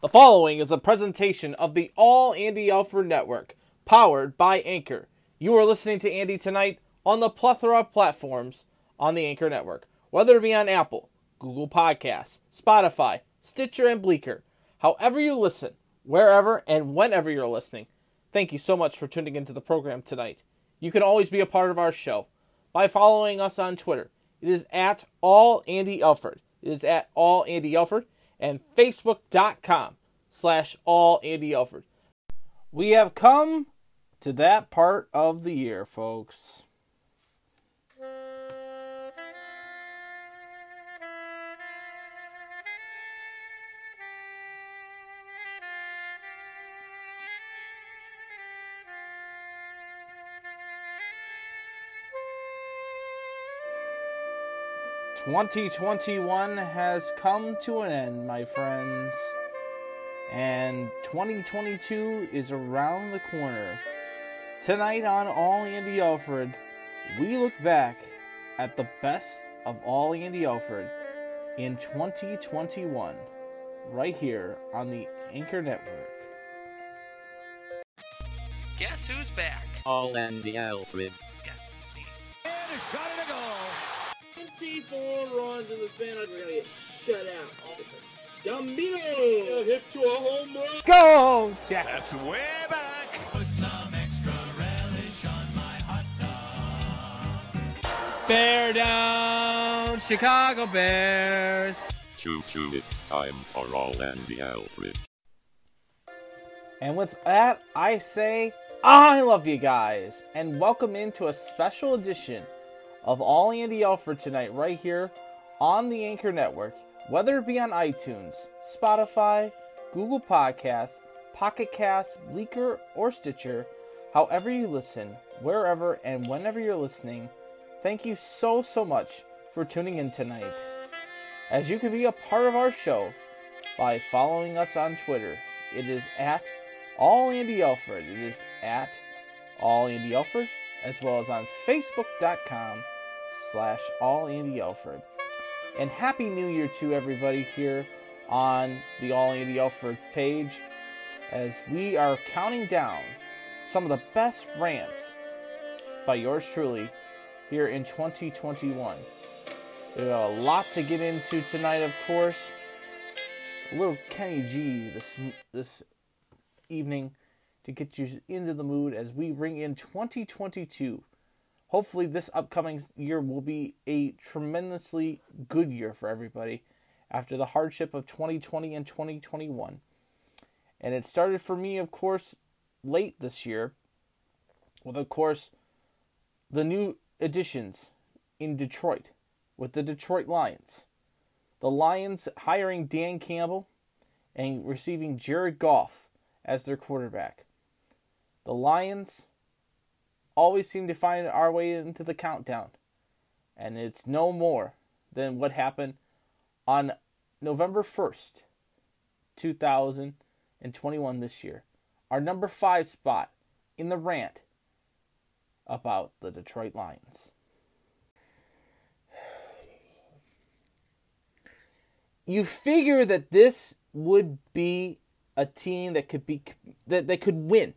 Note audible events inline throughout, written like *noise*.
The following is a presentation of the All Andy Alford Network, powered by Anchor. You are listening to Andy tonight on the plethora of platforms on the Anchor Network, whether it be on Apple, Google Podcasts, Spotify, Stitcher, and Breaker. However you listen, wherever and whenever you're listening, thank you so much for tuning into the program tonight. You can always be a part of our show by following us on Twitter. It is at All Andy Alford. It is at All Andy Alford and Facebook.com slash All Andy Elford. We have come to that part of the year, folks. Twenty twenty one has come to an end, my friends, and twenty twenty two is around the corner. Tonight on All Andy Alford, we look back at the best of all Andy Alford in 2021, right here on the Anchor Network. Guess who's back? All Andy Alfred. Guess me. And 24 runs in the span of really get shut out. Gambino hit to a home run. Go, Jack! That's way back. Bear down, Chicago Bears. Choo choo, it's time for All Andy Alfred. And with that, I say, I love you guys, and welcome into a special edition of All Andy Alford tonight, right here on the Anchor Network. Whether it be on iTunes, Spotify, Google Podcasts, Pocket Casts, Breaker, or Stitcher, however you listen, wherever and whenever you're listening, thank you so, so much for tuning in tonight. As you can be a part of our show by following us on Twitter. It is at All Andy Alfred. It is at All Andy Alfred, as well as on Facebook.com slash All Andy Alfred. And Happy New Year to everybody here on the All Andy Alfred page as we are counting down some of the best rants by yours truly here in 2021. We have a lot to get into tonight, of course. A little Kenny G this this evening to get you into the mood as we ring in 2022. Hopefully, this upcoming year will be a tremendously good year for everybody after the hardship of 2020 and 2021. And it started for me, of course, late this year with, of course, the new additions in Detroit with the Detroit Lions. The Lions hiring Dan Campbell and receiving Jared Goff as their quarterback. The Lions always seem to find our way into the countdown, and it's no more than what happened on November 1st, 2021 this year. Our number five spot in the rant about the Detroit Lions. You figure that this would be a team that could be that they could win.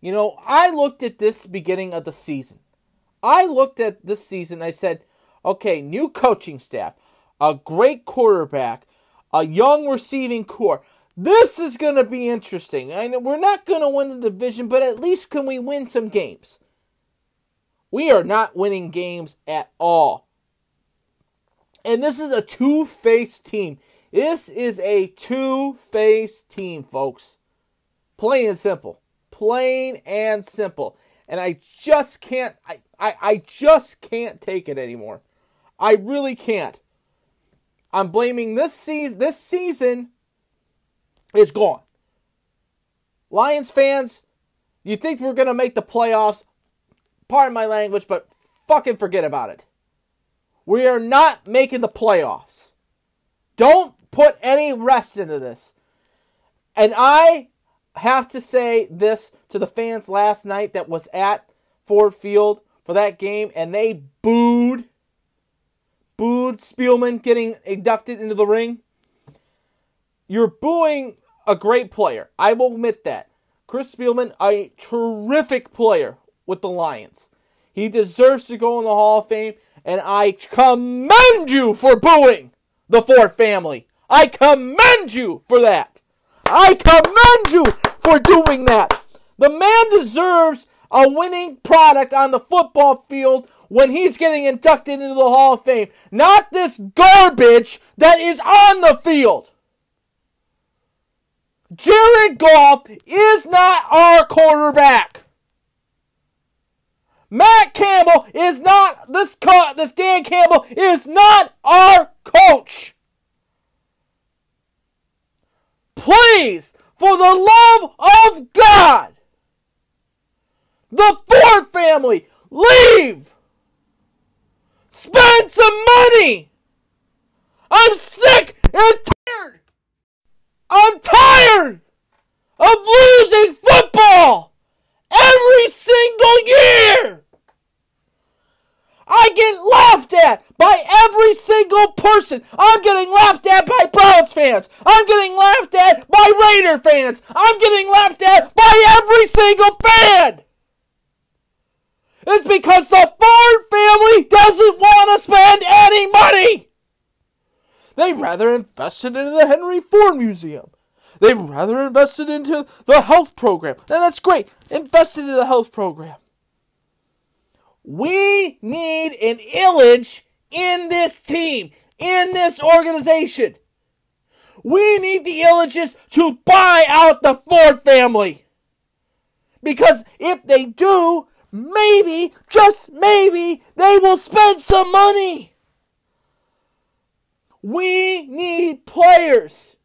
You know, I looked at this beginning of the season. I looked at this season I said, okay, new coaching staff, a great quarterback, a young receiving core. This is going to be interesting. I know we're not going to win the division, but at least can we win some games? We are not winning games at all. And this is a two faced team. This is a two faced team, folks. Plain and simple. Plain and simple. And I just can't I, I, I just can't take it anymore. I really can't. I'm blaming this season this season is gone. Lions fans, you think we're gonna make the playoffs? Pardon my language, but fucking forget about it. We are not making the playoffs. Don't put any rest into this. And I have to say this to the fans last night that was at Ford Field for that game, and they booed, booed Spielman getting inducted into the ring. you're booing a great player. I will admit that. Chris Spielman, a terrific player with the Lions. He deserves to go in the Hall of Fame, and I commend you for booing the Ford family. I commend you for that. I commend you for doing that. The man deserves a winning product on the football field when he's getting inducted into the Hall of Fame, not this garbage that is on the field. Jared Goff is not our quarterback. Matt Campbell is not this co- this Dan Campbell is not our coach. Please, for the love of God, the Ford family, leave. Spend some money. I'm sick and tired. I'm tired of losing football every single year. I get laughed at by every single person. I'm getting laughed at by Browns fans. I'm getting laughed at by Raider fans. I'm getting laughed at by every single fan. It's because the Ford family doesn't want to spend any money. They rather invested into the Henry Ford Museum. They rather invested into the health program. And that's great. Invested in the health program. We need an Ilitch in this team, in this organization. We need the Ilitches to buy out the Ford family. Because if they do, maybe, just maybe, they will spend some money. We need players.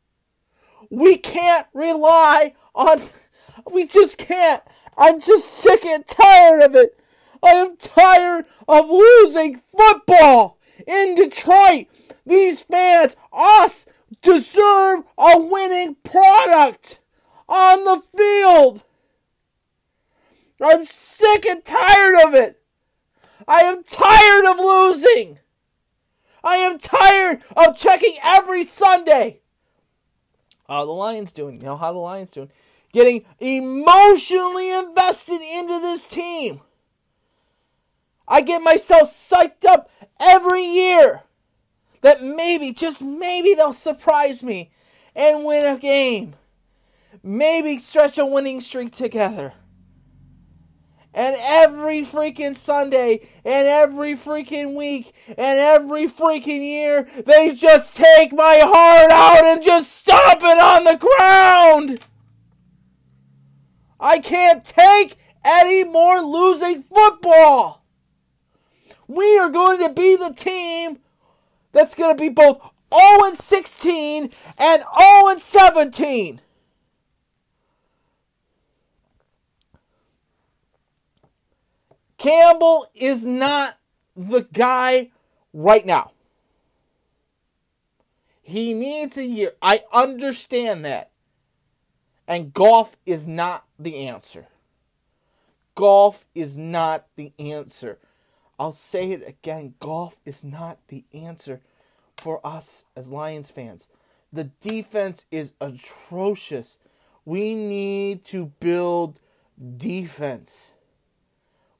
We can't rely on, *laughs* we just can't. I'm just sick and tired of it. I am tired of losing football in Detroit. These fans, us, deserve a winning product on the field. I'm sick and tired of it. I am tired of losing. I am tired of checking every Sunday. How the Lions doing? You know how the Lions doing? Getting emotionally invested into this team. I get myself psyched up every year that maybe, just maybe, they'll surprise me and win a game. Maybe stretch a winning streak together. And every freaking Sunday, and every freaking week, and every freaking year, they just take my heart out and just stomp it on the ground. I can't take any more losing football. We are going to be the team that's going to be both 0 and 16 and 0 and 17. Campbell is not the guy right now. He needs a year. I understand that. And Goff is not the answer. Goff is not the answer. I'll say it again Goff is not the answer for us as Lions fans. The defense is atrocious. We need to build defense.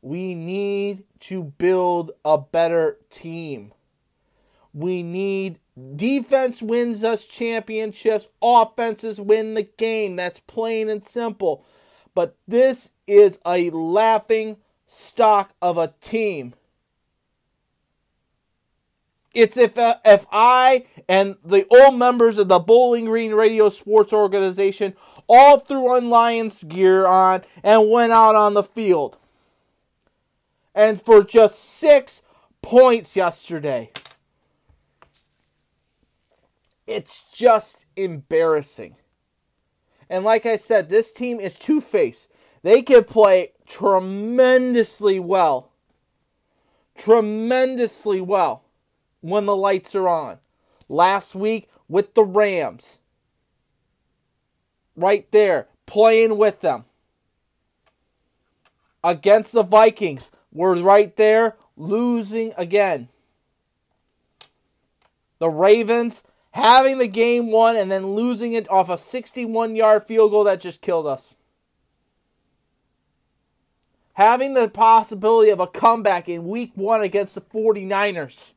We need to build a better team. We need defense wins us championships, offenses win the game. That's plain and simple. But this is a laughing stock of a team. It's if uh, if I and the old members of the Bowling Green Radio Sports Organization all threw on Lions gear on and went out on the field. And for just six points yesterday. It's just embarrassing. And like I said, this team is two faced. They can play tremendously well. Tremendously well when the lights are on. Last week with the Rams. Right there, playing with them. Against the Vikings, we're right there, losing again. The Ravens having the game won and then losing it off a 61 yard field goal that just killed us. Having the possibility of a comeback in week one against the 49ers.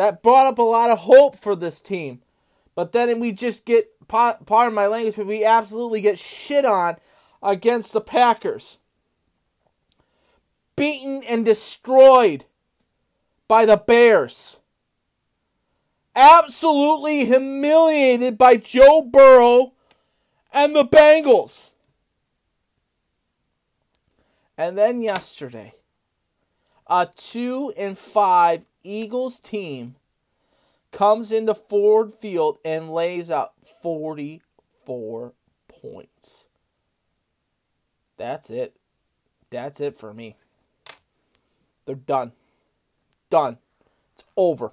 That brought up a lot of hope for this team. But then we just get, pardon my language, but we absolutely get shit on against the Packers. Beaten and destroyed by the Bears. Absolutely humiliated by Joe Burrow and the Bengals. And then yesterday, a 2 and 5 Eagles team comes into Ford Field and lays out 44 points. That's it. That's it for me. They're done. Done. It's over.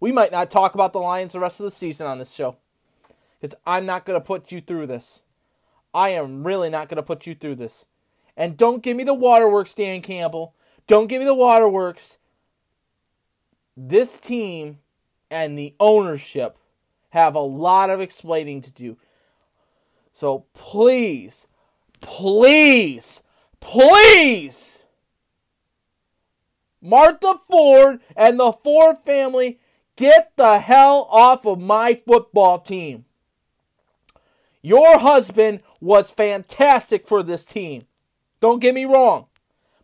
We might not talk about the Lions the rest of the season on this show. Because I'm not going to put you through this. I am really not going to put you through this. And don't give me the waterworks, Dan Campbell. Don't give me the waterworks. This team and the ownership have a lot of explaining to do. So please, please, please, Martha Ford and the Ford family, get the hell off of my football team. Your husband was fantastic for this team. Don't get me wrong,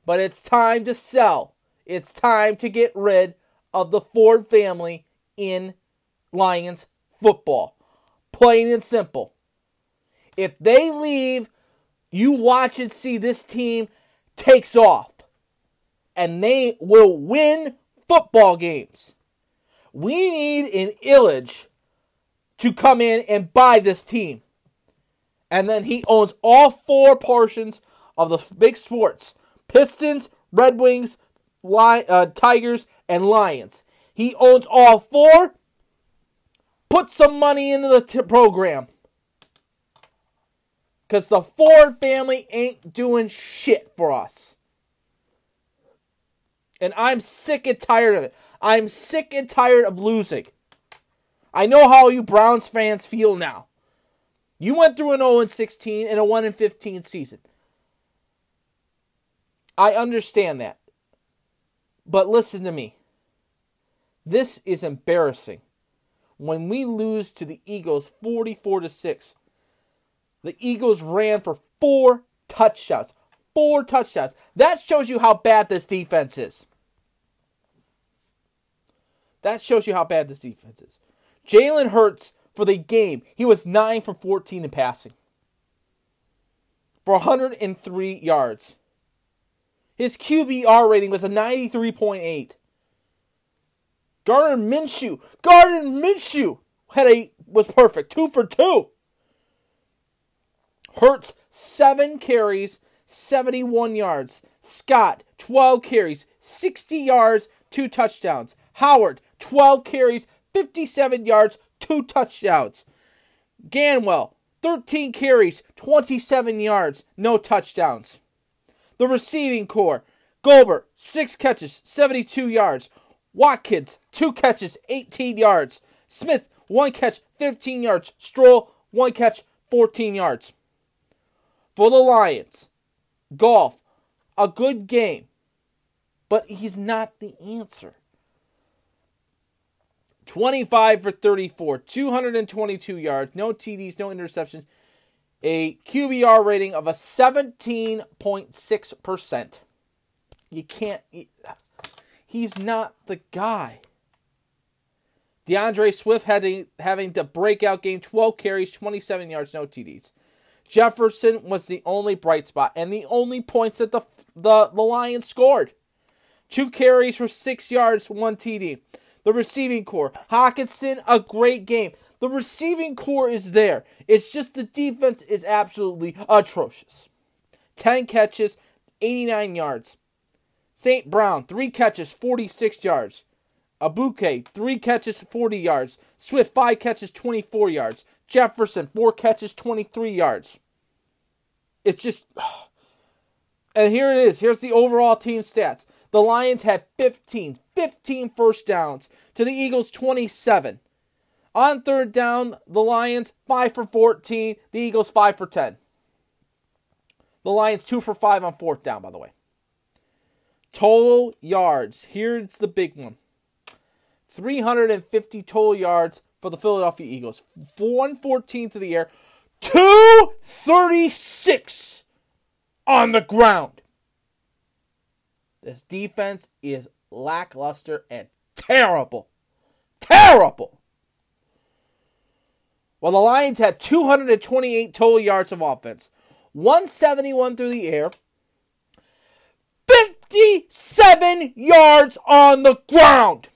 but it's time to sell. It's time to get rid of the Ford family in Lions football. Plain and simple. If they leave, you watch and see this team takes off. And they will win football games. We need an Ilitch to come in and buy this team. And then he owns all four portions of the big sports Pistons, Red Wings, Lion, uh, Tigers, and Lions. He owns all four. Put some money into the t- program. Because the Ford family ain't doing shit for us. And I'm sick and tired of it. I'm sick and tired of losing. I know how you Browns fans feel now. You went through an 0 16 and a 1 15 season. I understand that. But listen to me. This is embarrassing. When we lose to the Eagles 44 to 6, the Eagles ran for four touchdowns. Four touchdowns. That shows you how bad this defense is. That shows you how bad this defense is. Jalen Hurts for the game, he was 9 for 14 in passing for 103 yards. His QBR rating was a 93.8. Gardner Minshew, Gardner Minshew had a was perfect, two for two. Hurts seven carries, 71 yards. Scott 12 carries, 60 yards, two touchdowns. Howard 12 carries, 57 yards, two touchdowns. Gainwell 13 carries, 27 yards, no touchdowns. The receiving core Goldberg, 6 catches, 72 yards. Watkins, two catches, 18 yards. Smith, one catch, 15 yards. Stoll, one catch, 14 yards. For the Lions, Goff, a good game, but he's not the answer. 25 for 34, 222 yards, no TDs, no interceptions, a QBR rating of a 17.6%. You can't. He's not the guy. D'Andre Swift had having the breakout game 12 carries, 27 yards, no TDs. Jefferson was the only bright spot and the only points that the, the, the Lions scored. Two carries for six yards, one TD. The receiving core, Hockenson, a great game. The receiving core is there. It's just the defense is absolutely atrocious. 10 catches, 89 yards. St. Brown, three catches, 46 yards. Egbuka, three catches, 40 yards. Swift, five catches, 24 yards. Jefferson, four catches, 23 yards. It's just. *sighs* And here it is. Here's the overall team stats. The Lions had 15, 15 first downs to the Eagles 27. On third down, the Lions 5 for 14, the Eagles 5 for 10. The Lions 2 for 5 on fourth down, by the way. Total yards. Here's the big one 350 total yards for the Philadelphia Eagles. 114 to the air, 236 on the ground. This defense is lackluster and terrible. Terrible. Well, the Lions had 228 total yards of offense, 171 through the air, 57 yards on the ground.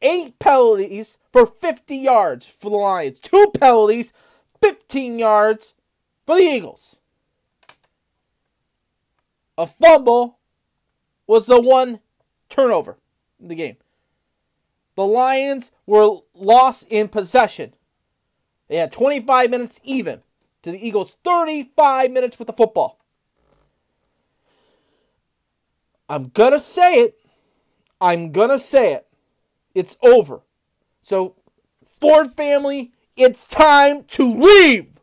Eight penalties for 50 yards for the Lions. Two penalties, 15 yards for the Eagles. A fumble was the one turnover in the game. The Lions were lost in possession. They had 25 minutes even to the Eagles 35 minutes with the football. I'm going to say it. I'm going to say it. It's over. So, Ford family, it's time to leave.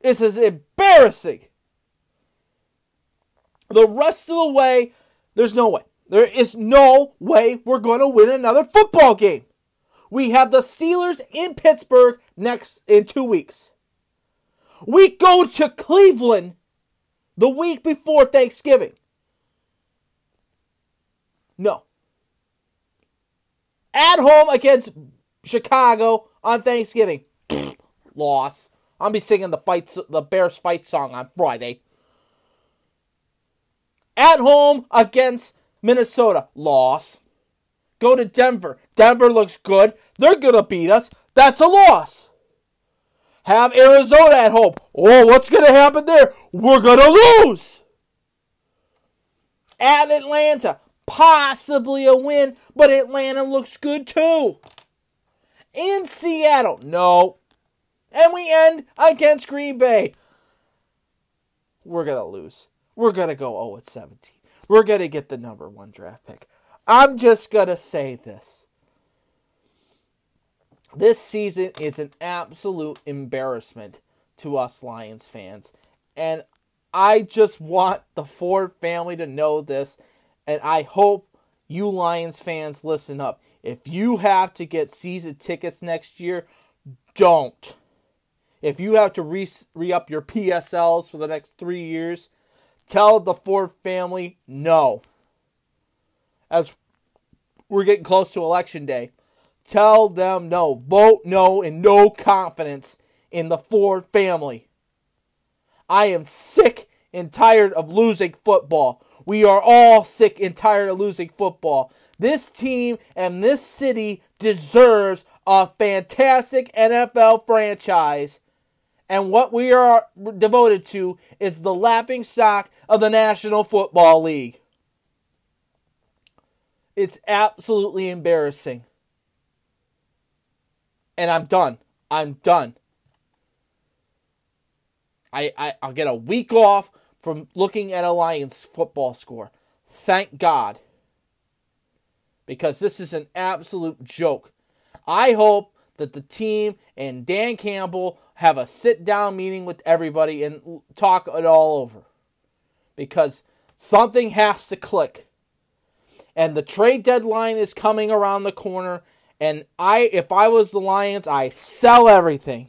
This is embarrassing. The rest of the way, there's no way. There is no way we're going to win another football game. We have the Steelers in Pittsburgh next in 2 weeks. We go to Cleveland the week before Thanksgiving. No. At home against Chicago on Thanksgiving. *sniffs* Loss. I'll be singing the fight, the Bears fight song on Friday. At home against Minnesota, loss. Go to Denver. Denver looks good. They're going to beat us. That's a loss. Have Arizona at home. Oh, what's going to happen there? We're going to lose. At Atlanta, possibly a win, but Atlanta looks good too. In Seattle, no. And we end against Green Bay. We're going to lose. We're going to go 0 17. We're going to get the number one draft pick. I'm just going to say this. This season is an absolute embarrassment to us Lions fans. And I just want the Ford family to know this. And I hope you Lions fans listen up. If you have to get season tickets next year, don't. If you have to re up your PSLs for the next three years, tell the Ford family no. As we're getting close to election day, tell them no. Vote no and no confidence in the Ford family. I am sick and tired of losing football. We are all sick and tired of losing football. This team and this city deserves a fantastic NFL franchise. And what we are devoted to is the laughing stock of the National Football League. It's absolutely embarrassing. And I'm done. I'm done. I, I I'll get a week off from looking at a Lions football score. Thank God. Because this is an absolute joke. I hope that the team and Dan Campbell have a sit down meeting with everybody and talk it all over. Because something has to click. And the trade deadline is coming around the corner. And I if I was the Lions, I sell everything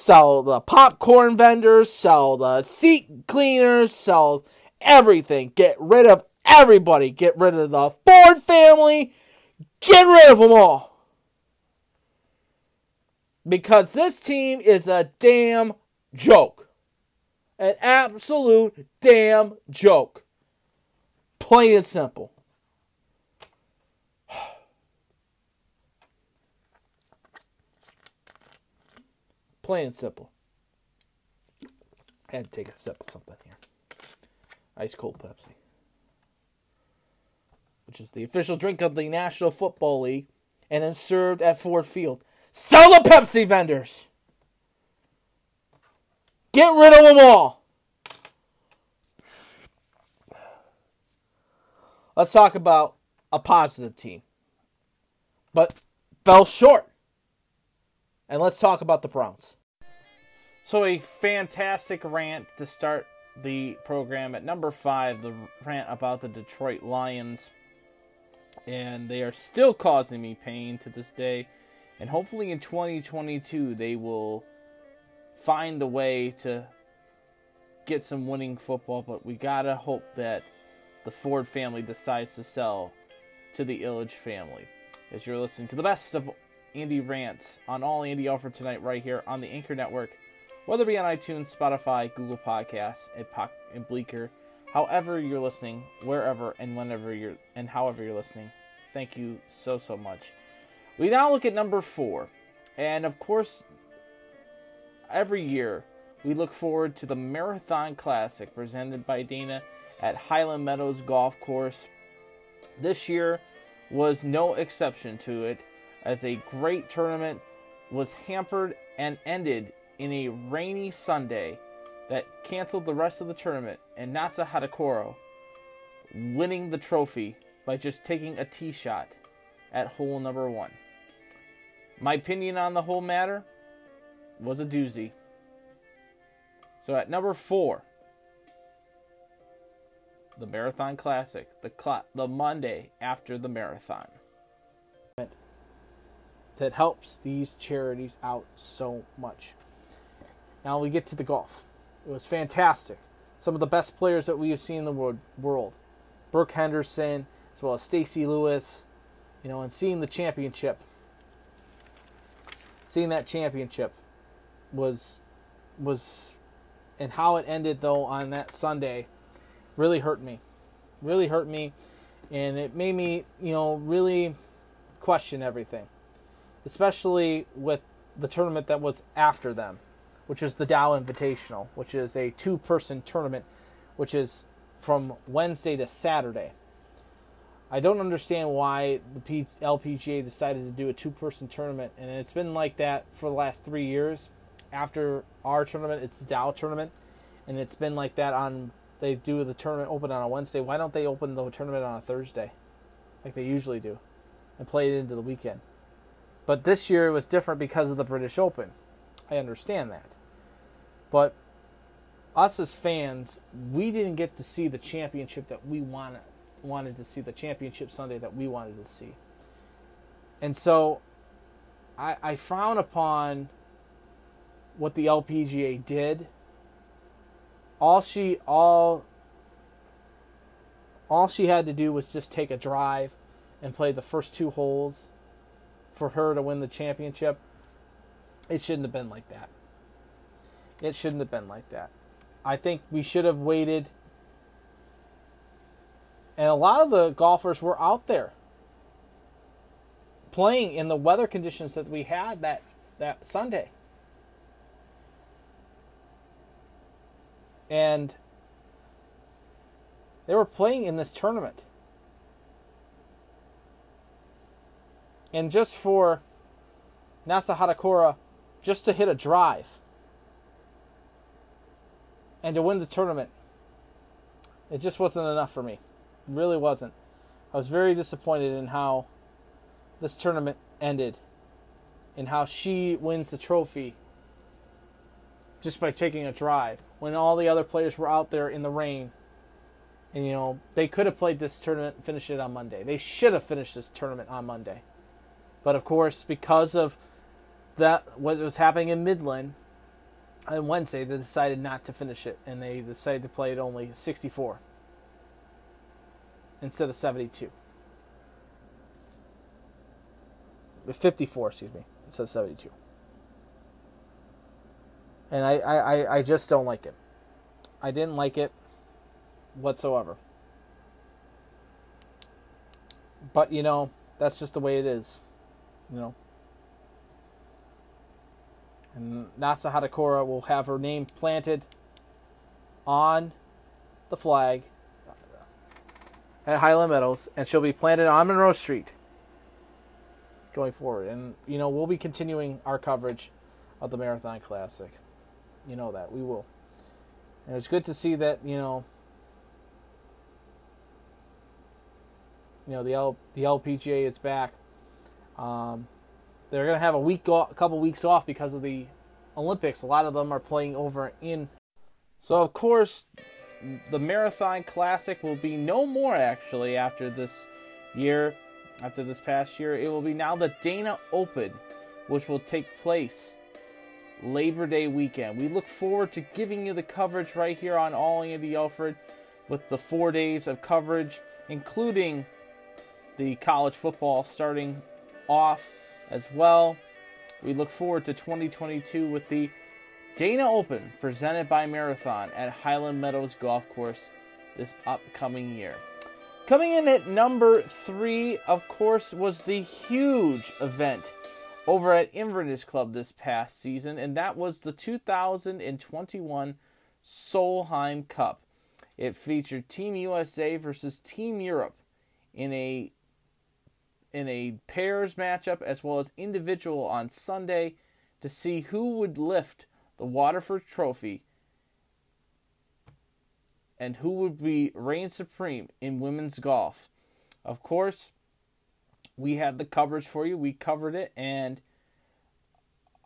sell the popcorn vendors, sell the seat cleaners, sell everything. Get rid of everybody. Get rid of the Ford family. Get rid of them all. Because this team is a damn joke. An absolute damn joke. Plain and simple. *sighs* Plain and simple. I had to take a sip of something here. Ice cold Pepsi. Which is the official drink of the National Football League and then served at Ford Field. Sell the Pepsi vendors! Get rid of them all! let's talk about a positive team, but fell short. And let's talk about the Browns. So, a fantastic rant to start the program at number five the rant about the Detroit Lions. And they are still causing me pain to this day. And hopefully in 2022, they will find a way to get some winning football. But we gotta hope that the Ford family decides to sell to the Ilitch family. As you're listening to the best of Andy rants on all Andy offered tonight, right here on the Anchor Network, whether it be on iTunes, Spotify, Google Podcasts, and, po- and Breaker, however you're listening, wherever and whenever you're and however you're listening. Thank you so so much. We now look at number four, and of course, every year we look forward to the Marathon Classic presented by Dana at Highland Meadows Golf Course. This year was no exception to it, as a great tournament was hampered and ended in a rainy Sunday that canceled the rest of the tournament, and Nasa Hadakoro winning the trophy by just taking a tee shot at hole number one. My opinion on the whole matter was a doozy. So at number four, the Marathon Classic, the cl- the Monday after the marathon. That helps these charities out so much. Now we get to the golf. It was fantastic. Some of the best players that we have seen in the world, world. Brooke Henderson, as well as Stacy Lewis, you know, and seeing the championship. Seeing that championship was was and how it ended though on that Sunday really hurt me. Really hurt me and it made me, you know, really question everything. Especially with the tournament that was after them, which is the Dow Invitational, which is a two-person tournament which is from Wednesday to Saturday. I don't understand why the P- LPGA decided to do a two-person tournament, and it's been like that for the last three years. After our tournament, it's the Dow tournament, and it's been like that on. They do the tournament open on a Wednesday. Why don't they open the tournament on a Thursday, like they usually do, and play it into the weekend? But this year it was different because of the British Open. I understand that, but us as fans, we didn't get to see the championship that we wanted wanted to see, the championship Sunday that we wanted to see. And so I, I frown upon what the LPGA did. All she all all she had to do was just take a drive and play the first two holes for her to win the championship. It shouldn't have been like that. It shouldn't have been like that. I think we should have waited. And a lot of the golfers were out there playing in the weather conditions that we had that, that Sunday. And they were playing in this tournament. And just for Nasa Hatakura just to hit a drive and to win the tournament. It just wasn't enough for me. Really wasn't. I was very disappointed in how this tournament ended and how she wins the trophy just by taking a drive when all the other players were out there in the rain. And you know, they could have played this tournament and finished it on Monday. They should have finished this tournament on Monday. But of course, because of that what was happening in Midland, on Wednesday, they decided not to finish it, and they decided to play it only 64 instead of 72. 54, excuse me, instead of 72. And I, I, I just don't like it. I didn't like it whatsoever. But, you know, that's just the way it is. You know. And Nasa Hadakura will have her name planted on the flag at Highland Meadows, and she'll be planted on Monroe Street going forward. And, you know, we'll be continuing our coverage of the Marathon Classic. You know that. We will. And it's good to see that, you know, you know the L, the LPGA is back. Um, they're going to have a week, off, a couple weeks off because of the Olympics. A lot of them are playing over in. So of course, the Marathon Classic will be no more actually after this year, after this past year. It will be now the Dana Open, which will take place Labor Day weekend. We look forward to giving you the coverage right here on All Andy Alfred with the four days of coverage, including the college football starting off as well. We look forward to 2022 with the Dana Open presented by Marathon at Highland Meadows Golf Course this upcoming year. Coming in at number three, of course, was the huge event over at Inverness Club this past season, and that was the 2021 Solheim Cup. It featured Team USA versus Team Europe in a in a pairs matchup as well as individual on Sunday to see who would lift the Waterford Trophy and who would be reign supreme in women's golf. Of course, we had the coverage for you. We covered it and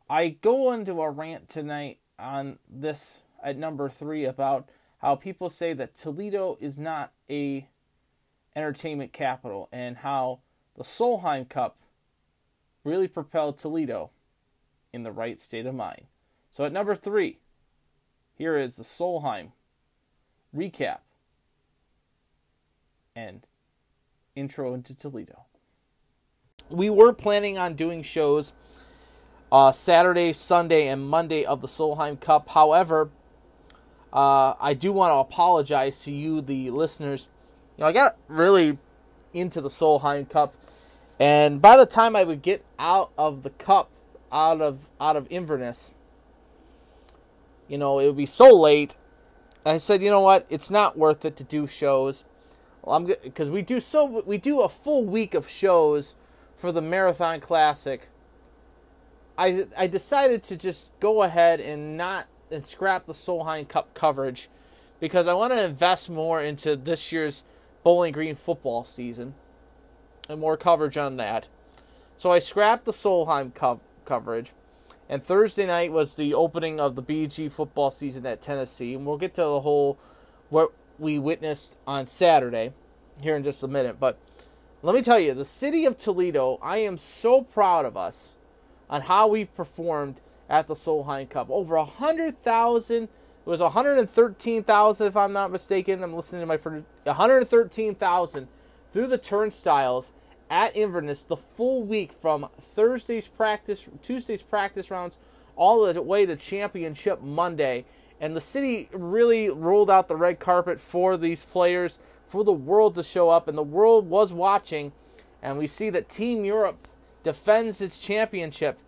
I go into a rant tonight on this at number 3 about how people say that Toledo is not a entertainment capital and how the Solheim Cup really propelled Toledo in the right state of mind. So at number three, here is the Solheim recap and intro into Toledo. We were planning on doing shows uh, Saturday, Sunday, and Monday of the Solheim Cup. However, uh, I do want to apologize to you, the listeners. You know, I got really into the Solheim Cup and by the time I would get out of the cup, out of out of Inverness, you know, it would be so late. I said, you know what? It's not worth it to do shows. Well, I'm because we do so we do a full week of shows for the Marathon Classic. I I decided to just go ahead and not and scrap the Solheim Cup coverage because I want to invest more into this year's Bowling Green football season and more coverage on that. So I scrapped the Solheim co- coverage, and Thursday night was the opening of the BG football season at Tennessee, and we'll get to the whole what we witnessed on Saturday here in just a minute. But let me tell you, the city of Toledo, I am so proud of us on how we performed at the Solheim Cup. Over a hundred thousand. It was 113,000 if I'm not mistaken. I'm listening to my 113,000 through the turnstiles at Inverness the full week from Thursday's practice, Tuesday's practice rounds, all the way to championship Monday. And the city really rolled out the red carpet for these players, for the world to show up, and the world was watching. And we see that Team Europe defends its championship.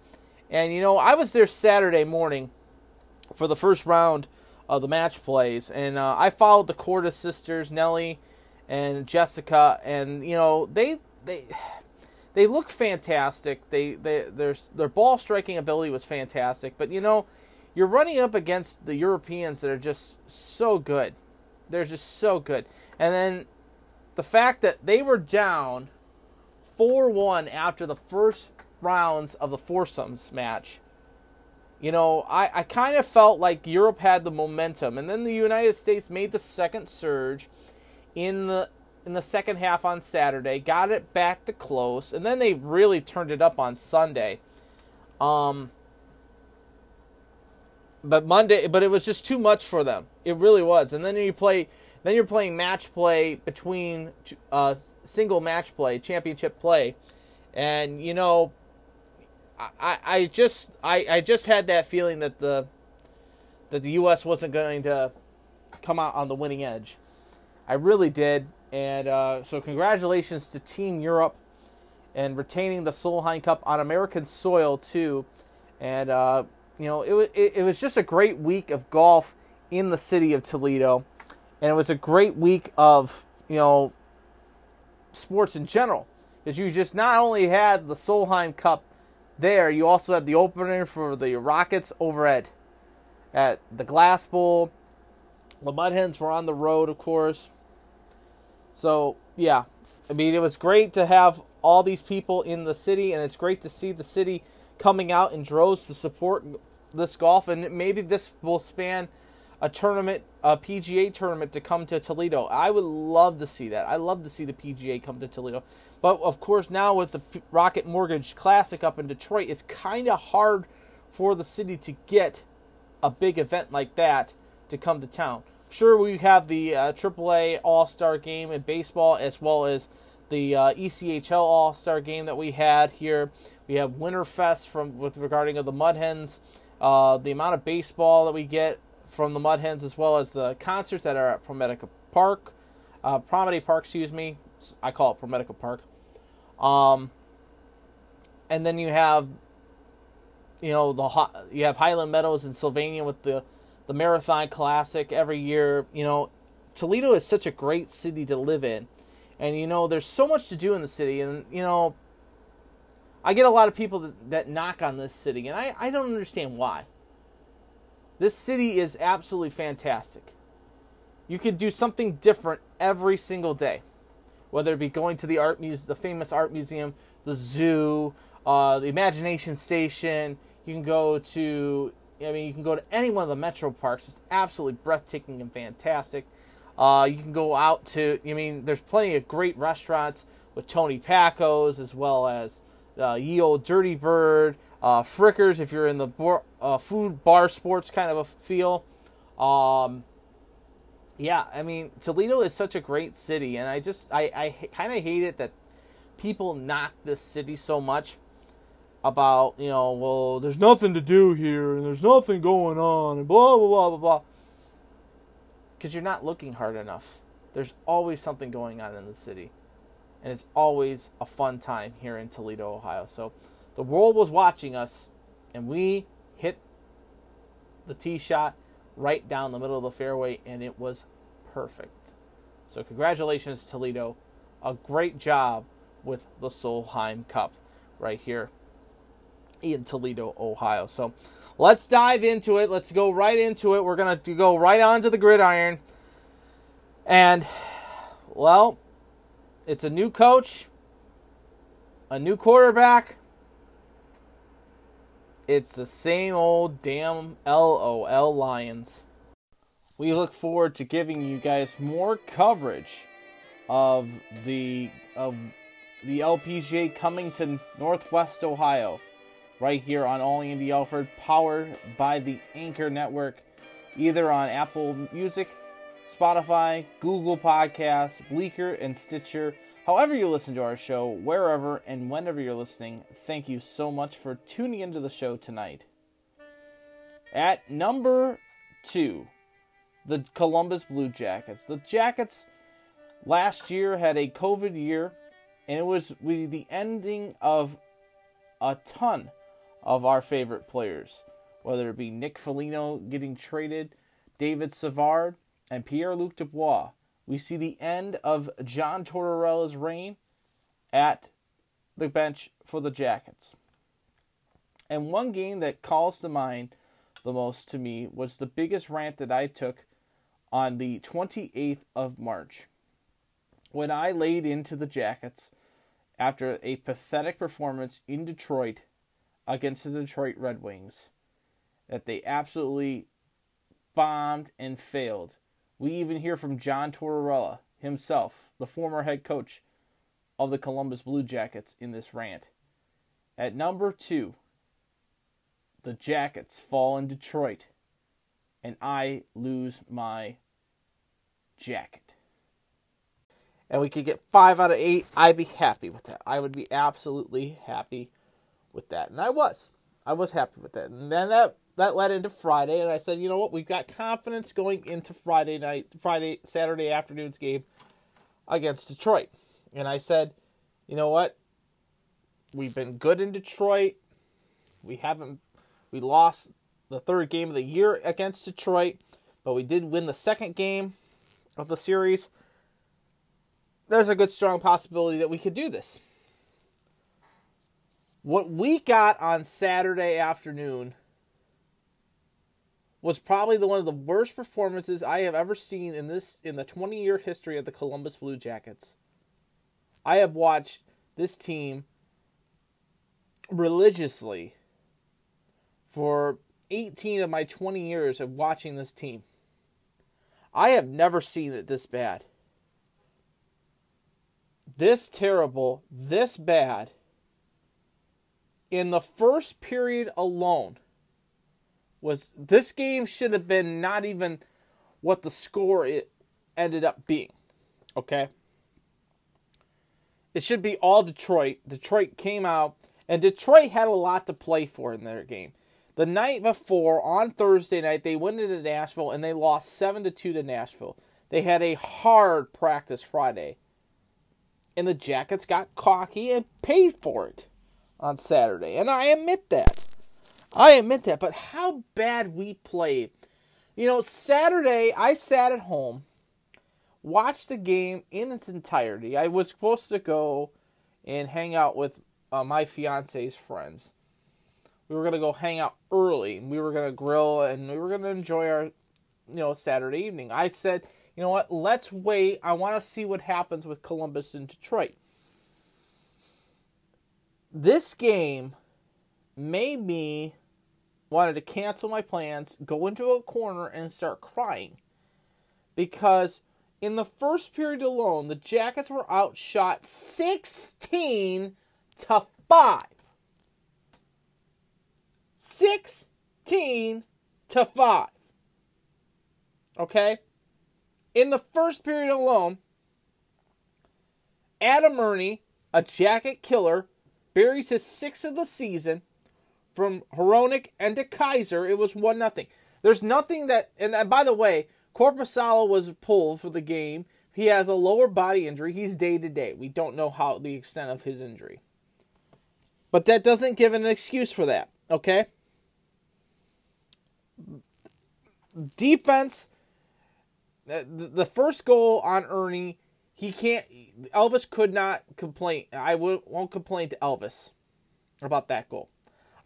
And you know, I was there Saturday morning for the first round of the match plays, and uh, I followed the Korda sisters, Nelly and Jessica, and you know they they they look fantastic. They they their their ball striking ability was fantastic, but you know you're running up against the Europeans that are just so good. They're just so good, and then the fact that they were down four one after the first rounds of the foursomes match. You know, I, I kind of felt like Europe had the momentum, and then the United States made the second surge in the in the second half on Saturday, got it back to close, and then they really turned it up on Sunday. Um, but Monday, but it was just too much for them. It really was. And then you play, then you're playing match play between uh, single match play, championship play, and you know, I, I just I, I just had that feeling that the that the U.S. wasn't going to come out on the winning edge. I really did. And uh, so, congratulations to Team Europe and retaining the Solheim Cup on American soil too. And uh, you know, it, it it was just a great week of golf in the city of Toledo, and it was a great week of you know sports in general. Because you just not only had the Solheim Cup there, you also had the opener for the Rockets over at at the Glass Bowl. The Mud Hens were on the road, of course. So yeah, I mean, it was great to have all these people in the city, and it's great to see the city coming out in droves to support this golf. And maybe this will span a tournament, a PGA tournament to come to Toledo. I would love to see that. I love to see the PGA come to Toledo. But of course, now with the Rocket Mortgage Classic up in Detroit, it's kind of hard for the city to get a big event like that to come to town. Sure, we have the uh, AAA All Star Game in baseball as well as the uh, ECHL All Star Game that we had here. We have Winterfest from with regarding of the Mud Hens. Uh, the amount of baseball that we get from the Mud Hens, as well as the concerts that are at Promedica Park, uh, Promedy Park, excuse me. I call it Promedica Park. Um, and then you have, you know, the you have Highland Meadows in Sylvania with the the Marathon Classic every year. You know, Toledo is such a great city to live in, and you know, there's so much to do in the city, and you know, I get a lot of people that, that knock on this city, and I, I don't understand why. This city is absolutely fantastic. You could do something different every single day, whether it be going to the art muse, the famous art museum, the zoo, uh, the Imagination Station. You can go to, I mean, you can go to any one of the metro parks. It's absolutely breathtaking and fantastic. Uh, you can go out to, I mean, there's plenty of great restaurants with Tony Packo's as well as uh, Ye Old Dirty Bird, uh, Frickers if you're in the bar, uh, food bar sports kind of a feel. Um, yeah, I mean Toledo is such a great city, and I just I I kind of hate it that people knock this city so much about you know well there's nothing to do here and there's nothing going on and blah blah blah blah blah because you're not looking hard enough. There's always something going on in the city, and it's always a fun time here in Toledo, Ohio. So the world was watching us, and we hit the tee shot right down the middle of the fairway, and it was perfect. So congratulations, Toledo. A great job with the Solheim Cup right here in Toledo, Ohio. So let's dive into it. Let's go right into it. We're going to go right onto the gridiron. And, well, it's a new coach, a new quarterback. It's the same old damn LOL Lions. We look forward to giving you guys more coverage of the of the LPGA coming to Northwest Ohio, right here on All Andy Alford, powered by the Anchor Network, either on Apple Music, Spotify, Google Podcasts, Breaker, and Stitcher. However, you listen to our show, wherever and whenever you're listening, thank you so much for tuning into the show tonight. At number two, the Columbus Blue Jackets. The Jackets last year had a COVID year, and it was the ending of a ton of our favorite players, whether it be Nick Foligno getting traded, David Savard, and Pierre Luc Dubois. We see the end of John Tortorella's reign at the bench for the Jackets. And one game that calls to mind the most to me was the biggest rant that I took on the 28th of March when I laid into the Jackets after a pathetic performance in Detroit against the Detroit Red Wings that they absolutely bombed and failed. We even hear from John Tortorella himself, the former head coach of the Columbus Blue Jackets, in this rant. At number two, the Jackets fall in Detroit, and I lose my jacket. And we could get five out of eight, I'd be happy with that. I would be absolutely happy with that. And I was. I was happy with that. And then that that led into Friday, and I said, you know what, we've got confidence going into Friday night, Friday, Saturday afternoon's game against Detroit. And I said, you know what, we've been good in Detroit. We haven't, we lost the third game of the year against Detroit, but we did win the second game of the series. There's a good, strong possibility that we could do this. What we got on Saturday afternoon was probably the one of the worst performances I have ever seen in this in the 20 year history of the Columbus Blue Jackets. I have watched this team religiously for 18 of my 20 years of watching this team. I have never seen it this bad. This terrible, this bad. In the first period alone was this game should have been not even what the score it ended up being. Okay? It should be all Detroit. Detroit came out and Detroit had a lot to play for in their game. The night before, on Thursday night, they went into Nashville and they lost 7 to 2 to Nashville. They had a hard practice Friday. And the Jackets got cocky and paid for it on Saturday. And I admit that. I admit that. But how bad we played. You know, Saturday, I sat at home, watched the game in its entirety. I was supposed to go and hang out with uh, my fiance's friends we were gonna go hang out early. We were gonna grill and we were gonna enjoy our, you know, Saturday evening. I said, you know what? Let's wait. I want to see what happens with Columbus and Detroit. This game made me wanted to cancel my plans, go into a corner, and start crying because in the first period alone, the Jackets were outshot sixteen to five. 16 to 5. Okay? In the first period alone, Adam Erne, a jacket killer, buries his sixth of the season from Hronek and DeKeyser. It was 1 nothing. There's nothing that, and by the way, Korpisalo was pulled for the game. He has a lower body injury. He's day to day. We don't know how the extent of his injury. But that doesn't give an excuse for that, okay? defense, the first goal on Erne, he can't. Elvis could not complain. I won't complain to Elvis about that goal.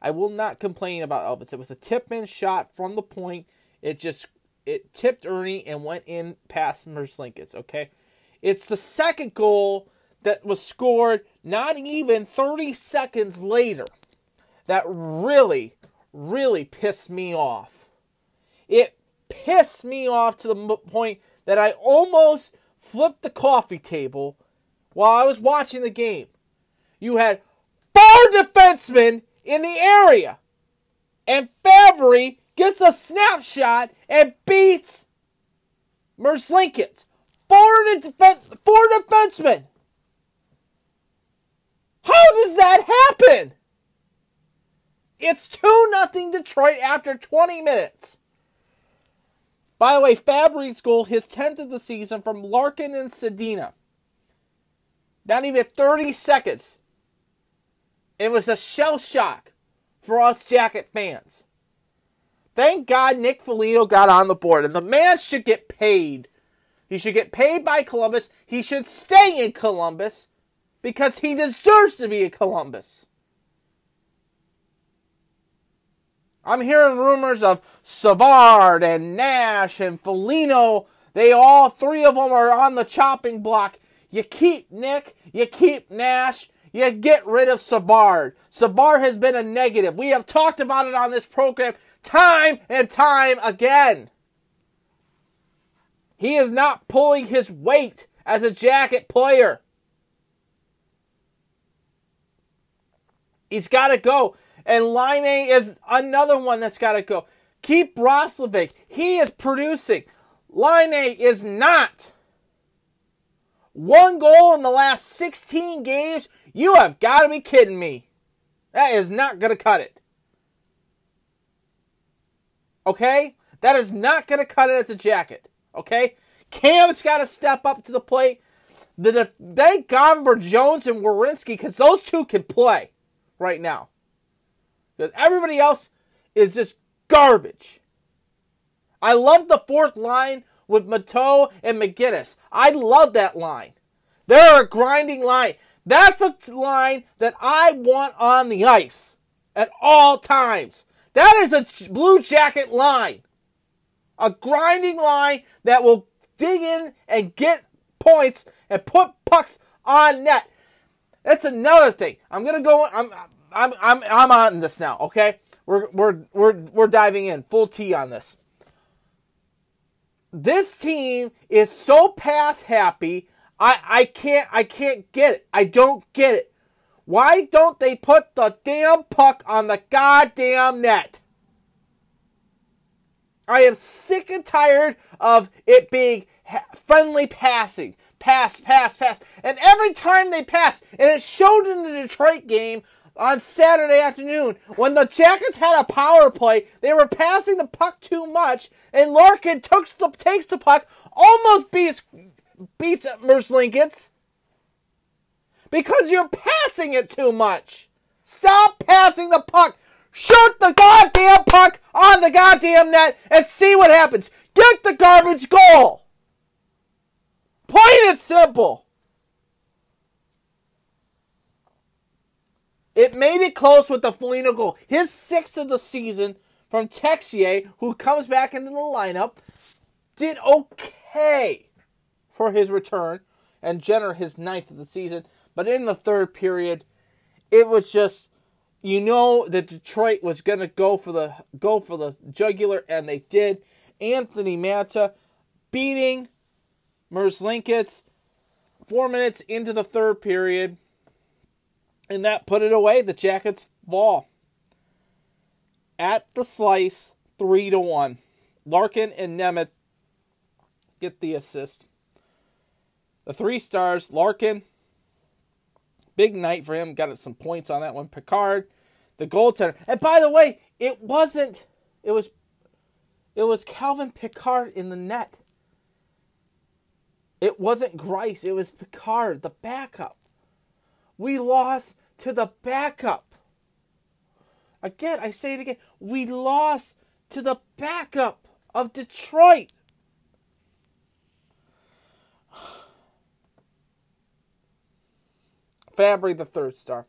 I will not complain about Elvis. It was a tip in shot from the point. It just it tipped Erne and went in past Merzlikins. Okay, it's the second goal that was scored not even 30 seconds later that really, really pissed me off. It pissed me off to the point that I almost flipped the coffee table while I was watching the game. You had four defensemen in the area, and Fabbri gets a snapshot and beats Merzlikins. Four, defen- four defensemen. How does that happen? It's 2 nothing Detroit after 20 minutes. By the way, Fabbri's goal, his 10th of the season from Larkin and Zadina. Not even 30 seconds. It was a shell shock for us Jacket fans. Thank God Nick Foligno got on the board, and the man should get paid. He should get paid by Columbus. He should stay in Columbus because he deserves to be in Columbus. I'm hearing rumors of Savard and Nash and Foligno. They all three of them are on the chopping block. You keep Nick, you keep Nash, you get rid of Savard. Savard has been a negative. We have talked about it on this program time and time again. He is not pulling his weight as a jacket player. He's got to go. And Laine is another one that's got to go. Keep Roslovic. He is producing. Laine is not. One goal in the last 16 games? You have got to be kidding me. That is not going to cut it. Okay? That is not going to cut it as a jacket. Okay? Cam's got to step up to the plate. The, thank God for Jones and Werenski because those two can play right now. Because everybody else is just garbage. I love the fourth line with Matteau and McGinnis. I love that line. They're a grinding line. That's a line that I want on the ice at all times. That is a blue jacket line. A grinding line that will dig in and get points and put pucks on net. That's another thing. I'm gonna go. I'm I'm I'm I'm on this now. Okay, we're we're we're we're diving in full T on this. This team is so pass happy. I I can't I can't get it. I don't get it. Why don't they put the damn puck on the goddamn net? I am sick and tired of it being friendly passing. Pass, pass, pass. And every time they pass, and it showed in the Detroit game on Saturday afternoon, when the Jackets had a power play, they were passing the puck too much, and Larkin takes the, takes the puck, almost beats, beats Merzlikins because you're passing it too much. Stop passing the puck. Shoot the goddamn puck on the goddamn net and see what happens. Get the garbage goal. Plain and simple. It made it close with the Foligno goal. His sixth of the season from Texier, who comes back into the lineup, did okay for his return, and Jenner his ninth of the season. But in the third period, it was just you know that Detroit was gonna go for the go for the jugular, and they did. Anthony Mantha beating Merzlikins four minutes into the third period, and that put it away. The Jackets fall at the slice, three to one. Larkin and Nemeth get the assist. The three stars, Larkin, big night for him. Got some points on that one. Pickard, the goaltender. And by the way, it wasn't. It was. It was Calvin Pickard in the net. It wasn't Greiss. It was Pickard, the backup. We lost to the backup. Again, I say it again. We lost to the backup of Detroit. *sighs* Fabbri, the third star.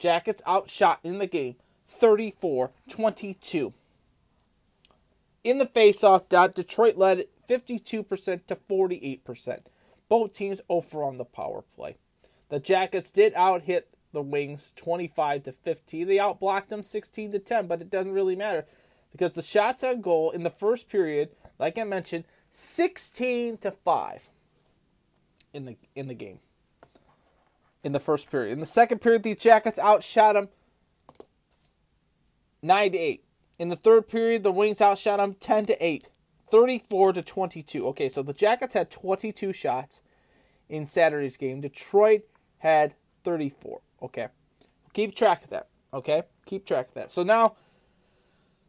Jackets outshot in the game 34 22. In the faceoff dot, Detroit led 52% to 48%. Both teams over on the power play. The Jackets did out hit the Wings 25 to 15. They outblocked them 16 to 10, but it doesn't really matter because the shots on goal in the first period, like I mentioned, 16 to 5 in the in the game in the first period. In the second period, the Jackets outshot them 9 to 8. In the third period, the Wings outshot them 10 to 8. 34 to 22. Okay, so the Jackets had 22 shots in Saturday's game. Detroit had 34. Okay. Keep track of that. Okay? Keep track of that. So now